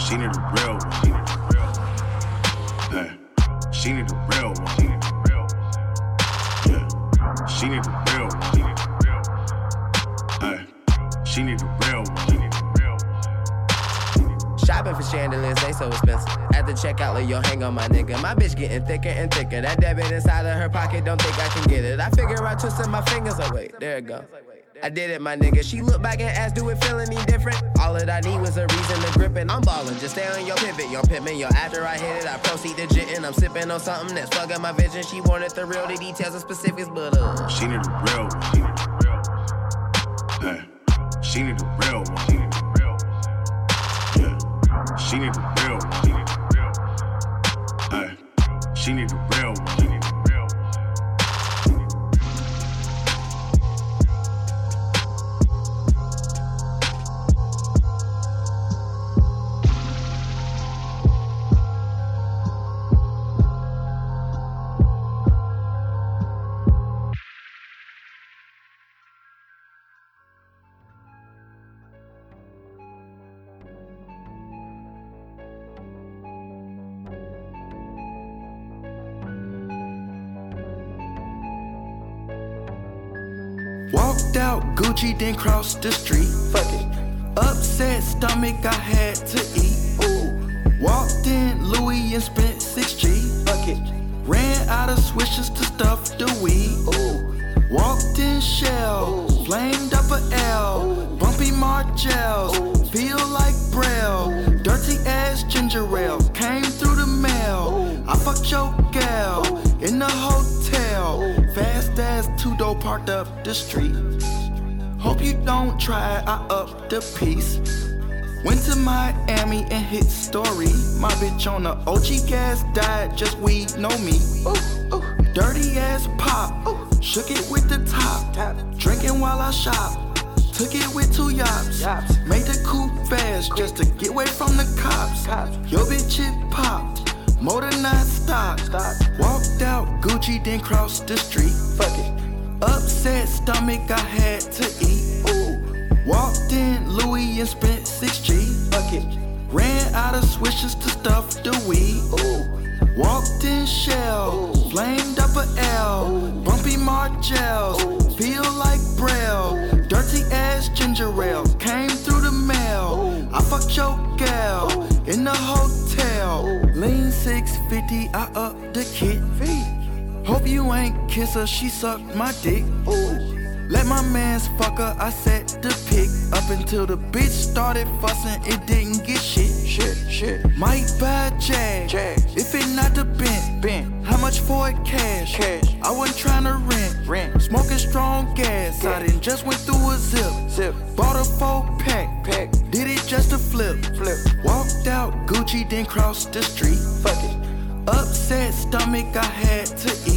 She need a real one. She need a real one. Yeah, she need a real one. She need a real one. Shopping for chandeliers, they so expensive. At the checkout, let your hang on my nigga. My bitch getting thicker and thicker. That debit inside of her pocket, don't think I can get it. I figure I twisted my fingers. Oh wait, there it go. I did it, my nigga. She looked back and asked, do it feel any different? All that I need was a reason to grip it. I'm ballin', just stay on your pivot. Your pimpin', yo. After I hit it, I proceed to jittin'. I'm sippin' on something that's fucking my vision. She wanted the real, the details and specifics, but uh. She need a real one. Hey, she need a real one. Yeah, she need a real one. Hey, she need a real Gucci, then crossed the street. Fuck it. Upset stomach, I had to eat. Ooh. Walked in Louis and spent 6G. Fuck it. Ran out of swishes to stuff the weed. Ooh. Walked in shell, Ooh. flamed up a L. Ooh. Bumpy Margels, feel like Braille. Dirty ass ginger ale came through the mail. I fucked your gal in the hotel. Fast as two door parked up the street. Hope you don't try, I up the piece. Went to Miami and hit story. My bitch on the OG gas died, just we know me. Ooh, ooh. Dirty ass pop, ooh. shook it with the top. Drinking while I shop. Took it with two yachts. Made the coupe fast just to get away from the cops. Yo, bitch, it popped. Motor not stop. Walked out Gucci, then crossed the street. Fuck it. Upset stomach, I had to eat. Ooh. Walked in Louis and spent 6G. Fuck it. Ran out of swishes to stuff the weed. Ooh. Walked in shell, Ooh. flamed up a L. Ooh. Bumpy Margels, feel like Braille. Dirty ass ginger ale came through the mail. I fucked your gal in the hotel. Lean 650, I up the kit. Hope you ain't kiss her, she sucked my dick. Oh let my mans fuck her, I set the pick. Up until the bitch started fussing, it didn't get shit. Shit, shit. Might buy a Jag, Jag. if it not the bent. bent. How much for it cash? Cash. I wasn't trying to rent. Rent. Smoking strong gas. gas. I didn't just went through a zip. Zip. Bought a four pack. Pack. Did it just to flip. Flip. Walked out Gucci, then crossed the street. Fuck it. Upset stomach, I had to eat.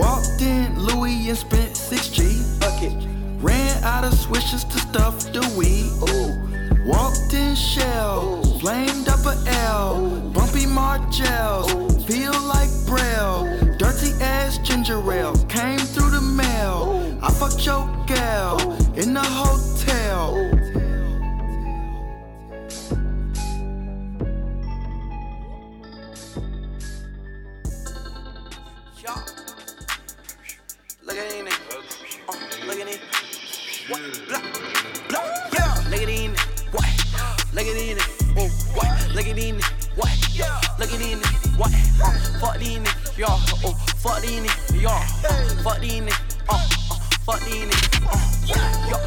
Walked in Louis and spent 6G. Fuck it. Ran out of swishes to stuff the weed. Ooh. Walked in shell, Ooh. flamed up a L. Ooh. Bumpy Margels, Ooh. feel like Braille. Dirty ass ginger ale came through the mail. I fucked your gal in the hotel. These niggas. Yeah. Fuck these niggas. Uh, uh, fuck these niggas. Uh, yeah.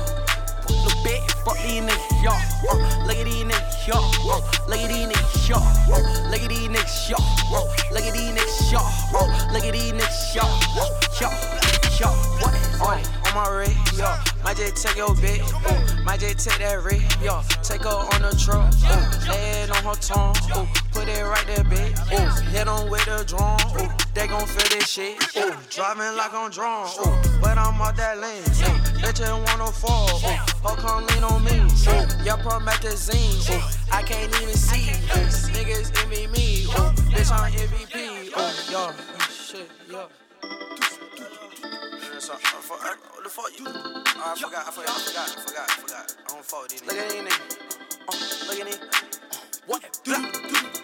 Little bitch, fuck these niggas, y'all. Uh, look at these niggas, y'all. Uh, look at these niggas, y'all. Uh, look at these niggas, y'all. Uh, look at these niggas, y'all. Uh, look at these niggas, y'all. Uh, y'all, y'all. What? Oh, on my rig, yo. Might just take your bitch, ooh. Might just take that rig, yo. Take her on the truck, ooh. Lay it on her tongue, ooh. Put it right there, bitch, ooh. Hit on with the drum, ooh. They gon' feel this shit, ooh. Driving like I'm drawn, ooh. But I'm out that lane, ooh. Bitch, ain't wanna fall, ooh. Her come lean on me, ooh. Yeah, promethazine, ooh. I can't even see, ooh. Niggas envy me, ooh. Bitch, I'm MVP, ooh. Yo, shit, yo. So, uh, for, uh, what the fuck you? Uh, I forgot, I forgot, I forgot, I forgot, I forgot. I don't fuck with these niggas. Look at these niggas. Uh, look at these. What? Blah,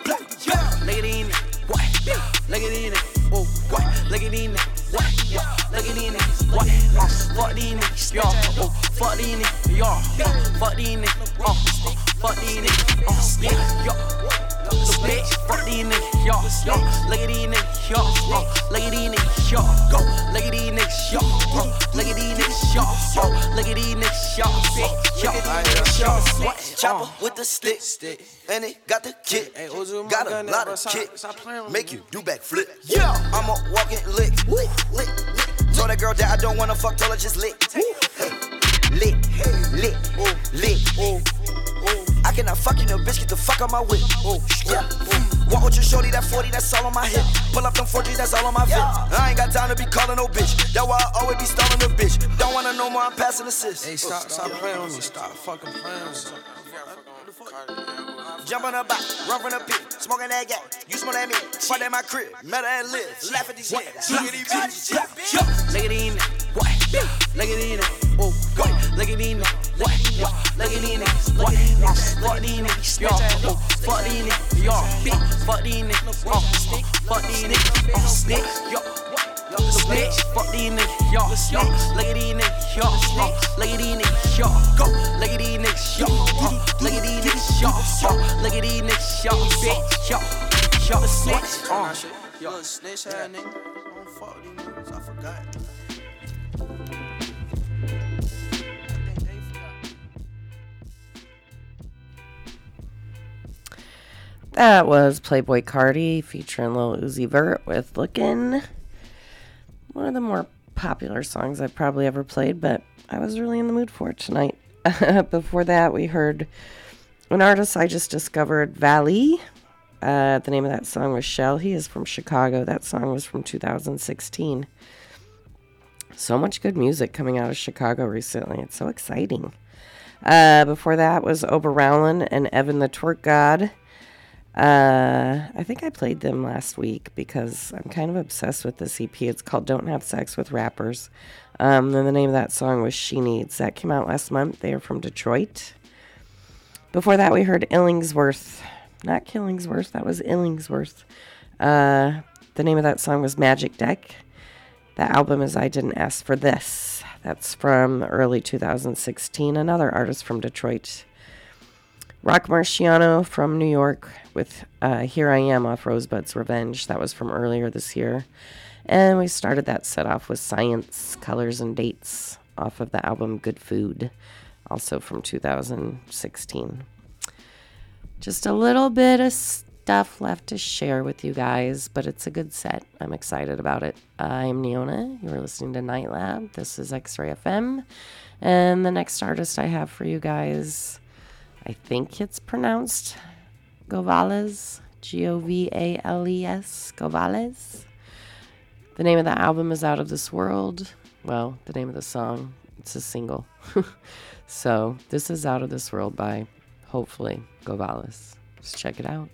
blah, yeah. Look at these niggas. What? Look at these niggas. Oh, what? Look at these niggas. What? Yeah. Look at these niggas. What? Uh, fuck these niggas. Yo. Oh, fuck these niggas. Uh, fuck these niggas. Uh, uh, fuck these niggas. Uh, yeah. Yo. Little bitch, fuck these niggas, yo, yo. Look at these niggas, yo, uh, look at these niggas, yo, go. Look at these niggas, yo, uh, look at these niggas, yo, uh, look at these niggas, yo, uh, yo, yo. What? Chopper with the stick, stick, and it got the kick. got a lot of kick, make you do back flip. Yeah, I'm a walking lick, lick, lick, lick. Told that girl that I don't wanna fuck, told her just lick. Hey, lick, lick, lick. I fuck you, no bitch, get the fuck out my whip. Oh, yeah. Mm. Walk with your shorty, that 40, that's all on my hip. Pull up them 4Gs, that's all on my VIP. I ain't got time to be calling no bitch. That's why I always be stalling a bitch. Don't wanna know more, I'm passing assist. Hey, stop, stop playing with me. Stop fucking playing with me. Jump on the back, run from the pit, smoking that gas. You smoke that me, fuck at my crib, met her and live. Laugh at these niggas, look at these bitches. Look at these what? Look at these oh, what? Look at these what? What? Look at these what? Uh, Fuck these yo, oh, fuck these bitch, fuck these oh, fuck these oh, stick, yo. Little bitch, fuck these niggas, yo, yo. Look at these niggas, yo, uh, look at these niggas, yo, go. Look at these niggas, yo, uh, look at these niggas, yo, uh, look at these niggas, yo, bitch, yo, yo, snitch, uh, Yo, little snitch ass nigga. I don't fuck with these niggas, I forgot. That was Playboi Carti featuring Lil Uzi Vert with Lookin'. One of the more popular songs I've probably ever played, but I was really in the mood for it tonight. (laughs) Before that, we heard an artist I just discovered, Valee. Uh, the name of that song was Shell. He is from Chicago. That song was from 2016. So much good music coming out of Chicago recently. It's so exciting. Uh, before that was Ober Rowland and Evan the Twerk God. Uh, I think I played them last week because I'm kind of obsessed with this EP. It's called Don't Have Sex with Rappers. Um, and the name of that song was She Needs. That came out last month. They are from Detroit. Before that, we heard Illingsworth. Not Killingsworth, that was Illingsworth. Uh, the name of that song was Magick Deck. The album is I Didn't Ask for This. That's from early 2016. Another artist from Detroit. Roc Marciano from New York with uh, Here I Am off Rosebud's Revenge. That was from earlier this year. And we started that set off with ScienZe, Colors, and Dates off of the album Good Food, also from 2016. Just a little bit of stuff left to share with you guys, but it's a good set. I'm excited about it. I'm Neona. You're listening to Night Lab. This is X Ray FM. And the next artist I have for you guys, I think it's pronounced Govales, G O V A L E S, Govales. The name of the album is Out of This World. Well, the name of the song, it's a single. (laughs) so this is Out of This World by, hopefully, Govales. Just check it out.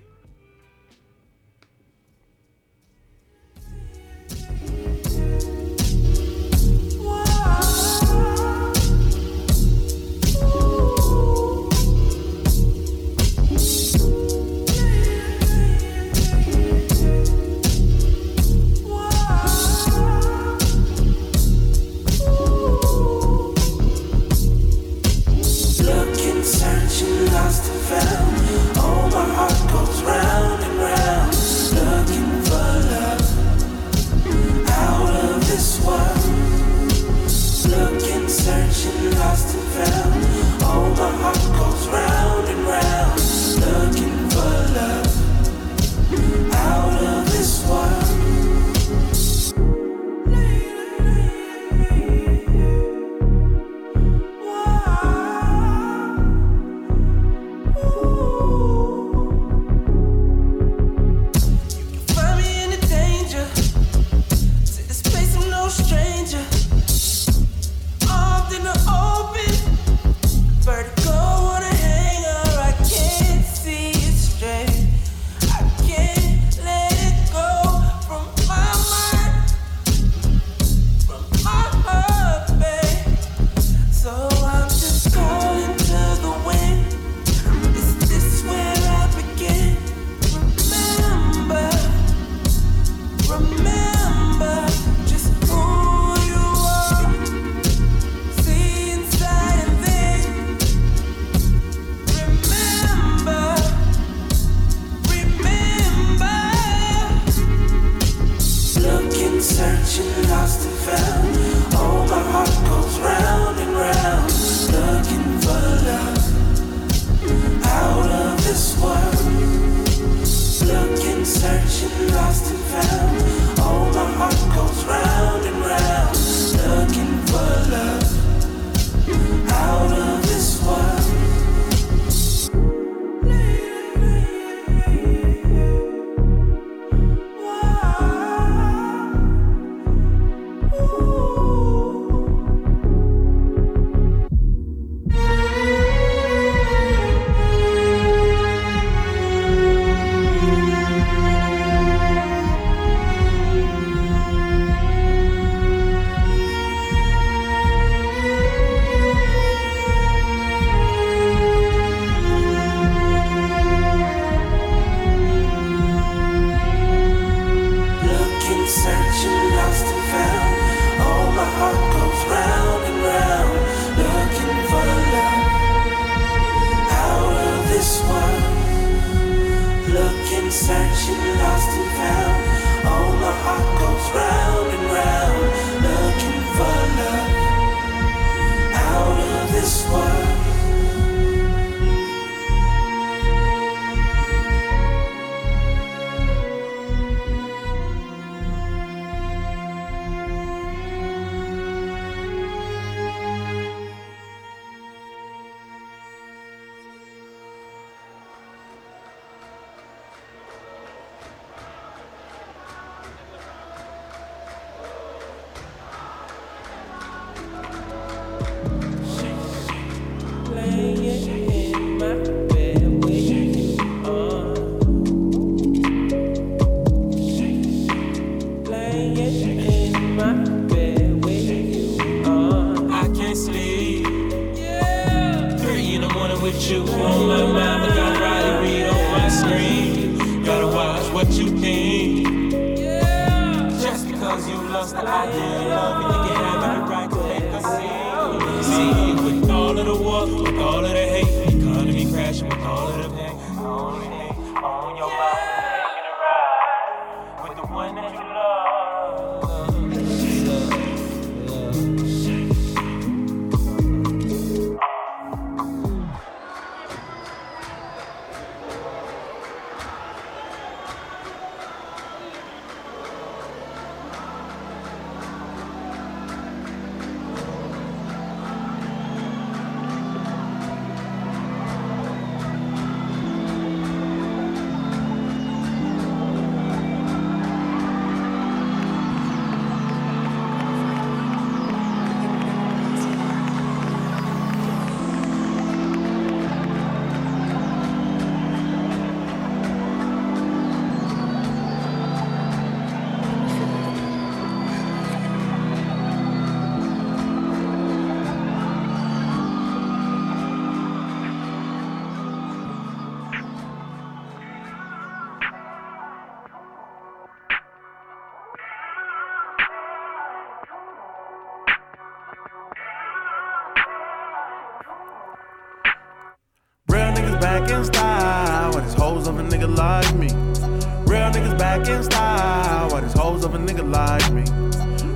In style. Why these hoes of a nigga like me?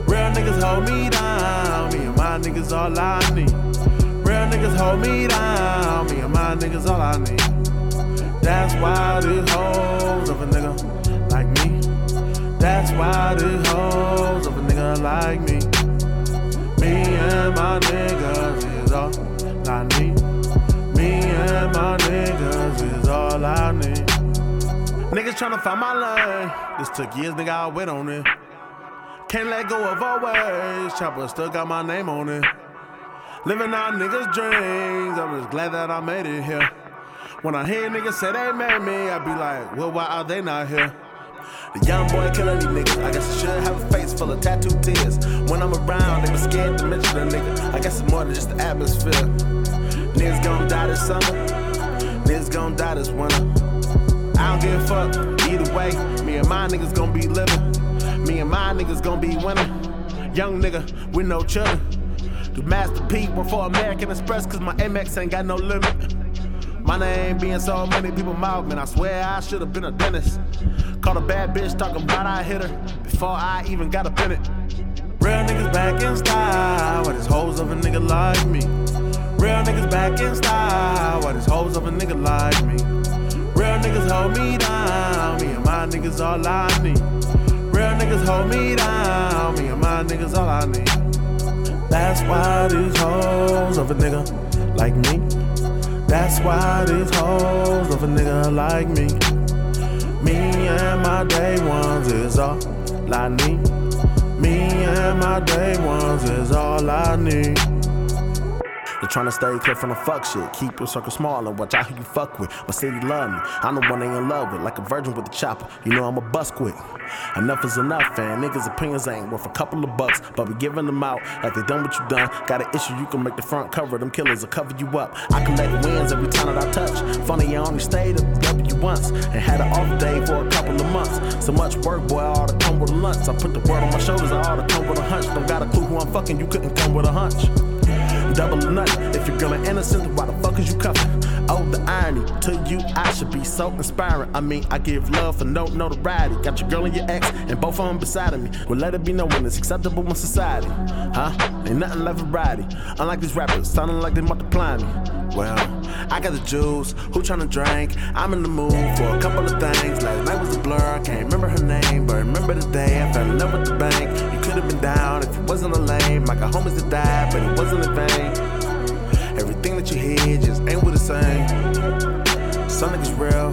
Real niggas hold me down. Me and my niggas all I need. Real niggas hold me down. Me and my niggas all I need. That's why these hoes of a nigga like me. That's why these hoes of a nigga like me. Me and my niggas is all I need. Me and my niggas is all I need. Niggas tryna find my lane. This took years, nigga, I went on it. Can't let go of our ways. Chopper still got my name on it. Living out niggas' dreams. I'm just glad that I made it here. When I hear niggas say they made me, I be like, well, why are they not here? The young boy killing these niggas. I guess I should have a face full of tattooed tears. When I'm around, they be scared to mention a nigga. I guess it's more than just the atmosphere. Niggas gon' die this summer. Niggas gon' die this winter. I don't give a fuck. Either way, me and my niggas gon' be living. Me and my niggas gon' be winning. Young nigga with no children. Do Master P work for American Express, cause my Amex ain't got no limit. My name being so many people mouth, man. I swear I should have been a dentist. Caught a bad bitch talking about I hit her before I even got a in it. Real niggas back in style, what is hoes of a nigga like me? Real niggas back in style, what is hoes of a nigga like me? Niggas hold me down, me and my niggas all I need. Real niggas hold me down, me and my niggas all I need. That's why these hoes of a nigga like me. That's why these hoes of a nigga like me. Me and my day ones is all I need. Me and my day ones is all I need. Trying to stay clear from the fuck shit. Keep your circle small and watch out who you fuck with. My city love me. I'm the one they in love with, like a virgin with a chopper. You know I'm a bust quick. Enough is enough, fam. Niggas' opinions ain't worth a couple of bucks, but we giving them out like they done what you done. Got an issue, you can make the front cover. Them killers will cover you up. I collect wins every time that I touch. Funny, I only stayed at W once and had an off day for a couple of months. So much work, boy, I ought to come with a lunch. I put the world on my shoulders, I to come with a hunch. Don't got a clue who I'm fucking, you couldn't come with a hunch. Double or nothing. If you're gonna innocent, why the fuck is you cuffing? Oh, the irony. To you, I should be so inspiring. I mean, I give love for no notoriety. Got your girl and your ex, and both of them beside of me. Well, let it be known it's acceptable in society. Huh? Ain't nothing left variety. Unlike these rappers, sounding like they multiplying me. Well, I got the juice. Who tryna drink? I'm in the mood for a couple of things. Last night was a blur. I can't remember her name, but remember the day I fell in love with the bank. Have been down if it wasn't a lame. I got homies that died, but it wasn't in vain. Everything that you hear just ain't what it same. Some niggas real,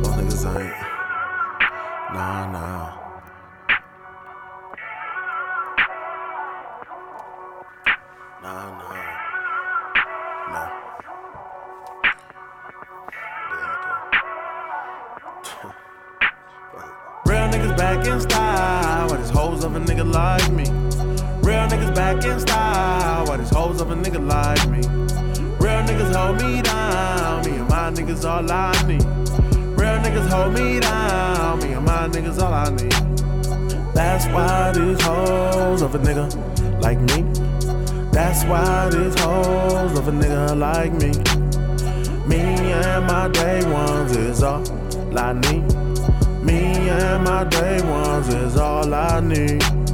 most niggas ain't. Nah. Nah, back in style, what is hoes of a nigga like me? Real niggas back in style, what is hoes of a nigga like me? Real niggas hold me down, me and my niggas all I need. Real niggas hold me down, me and my niggas all I need. That's why these hoes of a nigga like me. That's why these hoes of a nigga like me. Me and my day ones is all I need. Me and my day ones is all I need.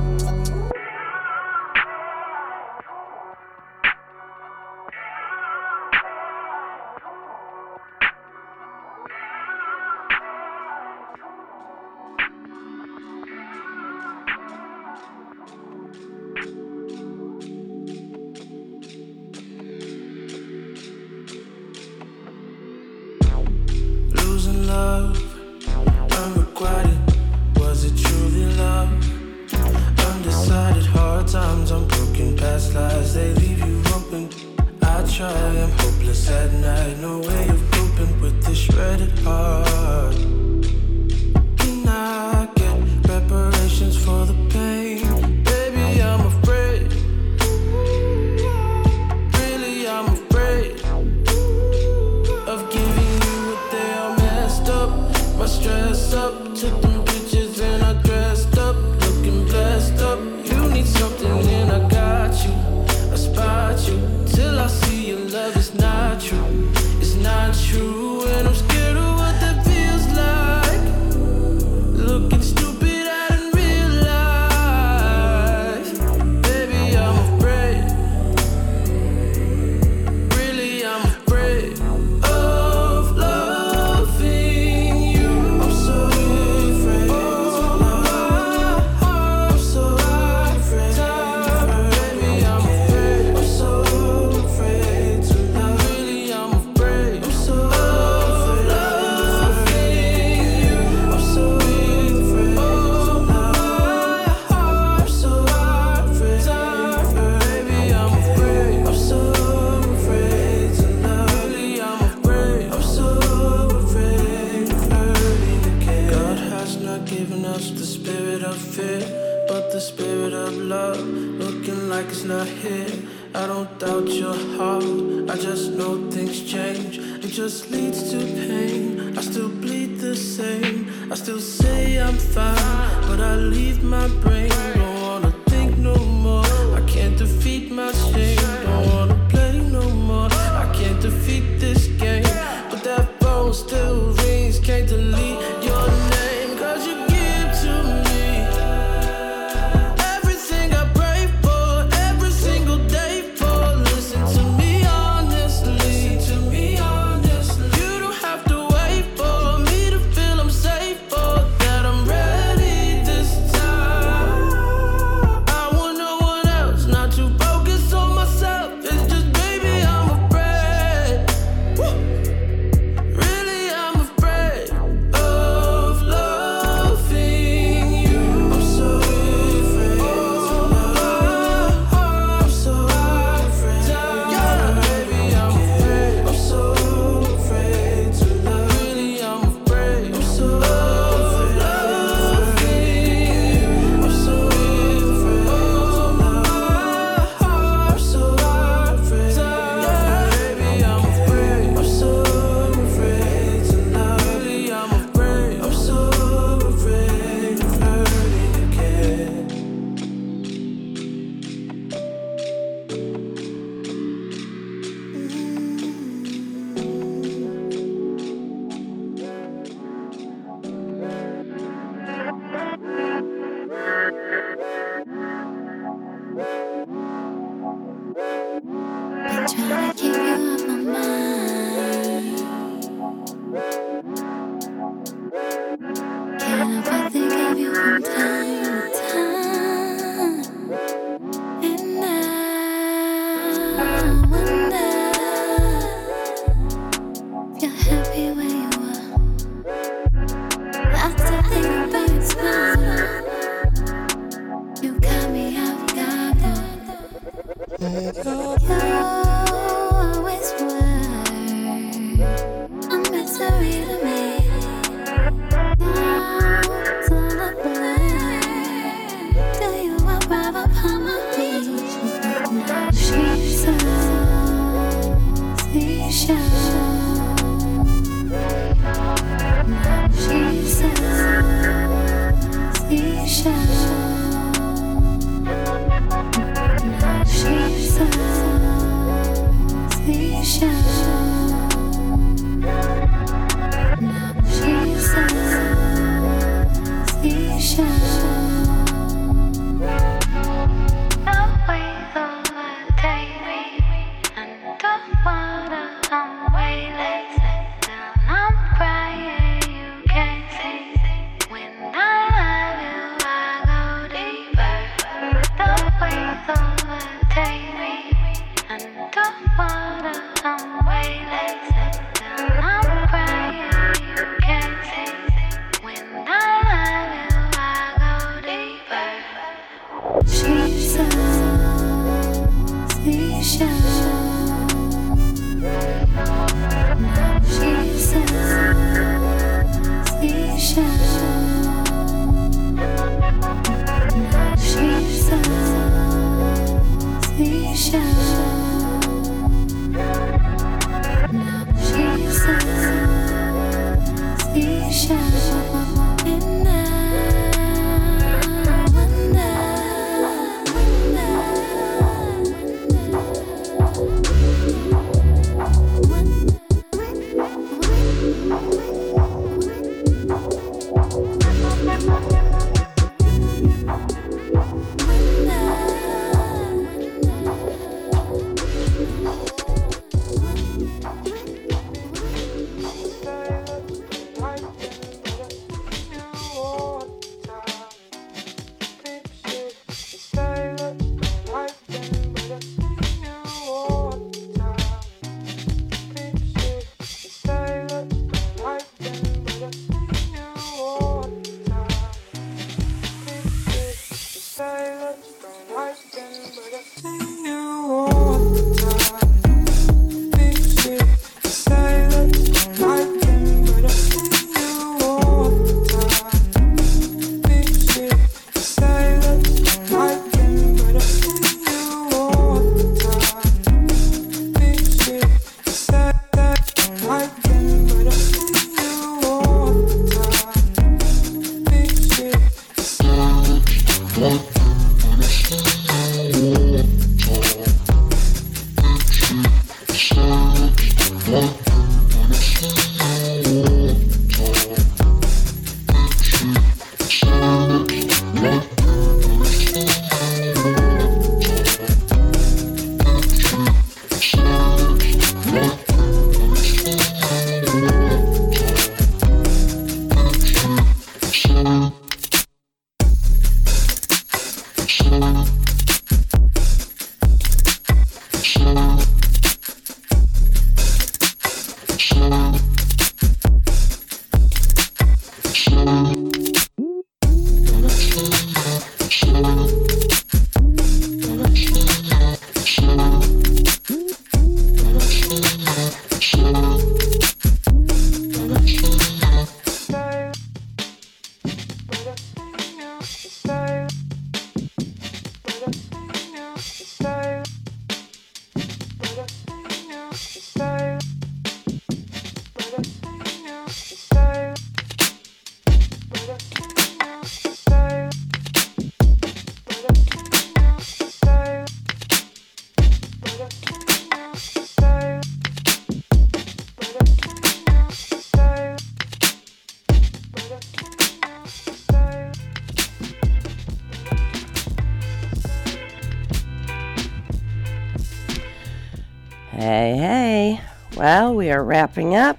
Wrapping up.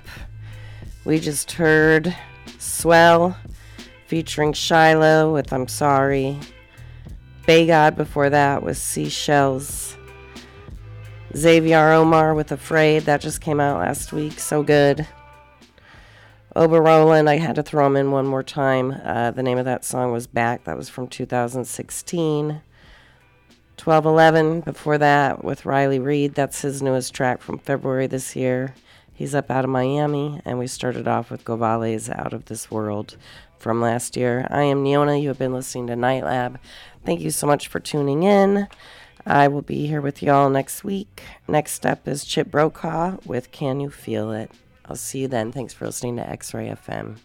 We just heard Swell featuring Shiloh with I'm Sorry. Bay God before that was Seashells. Xavier Omar with Afraid. That just came out last week. So good. Ober I had to throw him in one more time. Uh, the name of that song was Back. That was from 2016. 1211 before that with Riley Reed. That's his newest track from February this year. He's up out of Miami, and we started off with Govale's Out of This World from last year. I am Neona. You have been listening to Night Lab. Thank you so much for tuning in. I will be here with y'all next week. Next up is Chip Brokaw with Can You Feel It? I'll see you then. Thanks for listening to X Ray FM.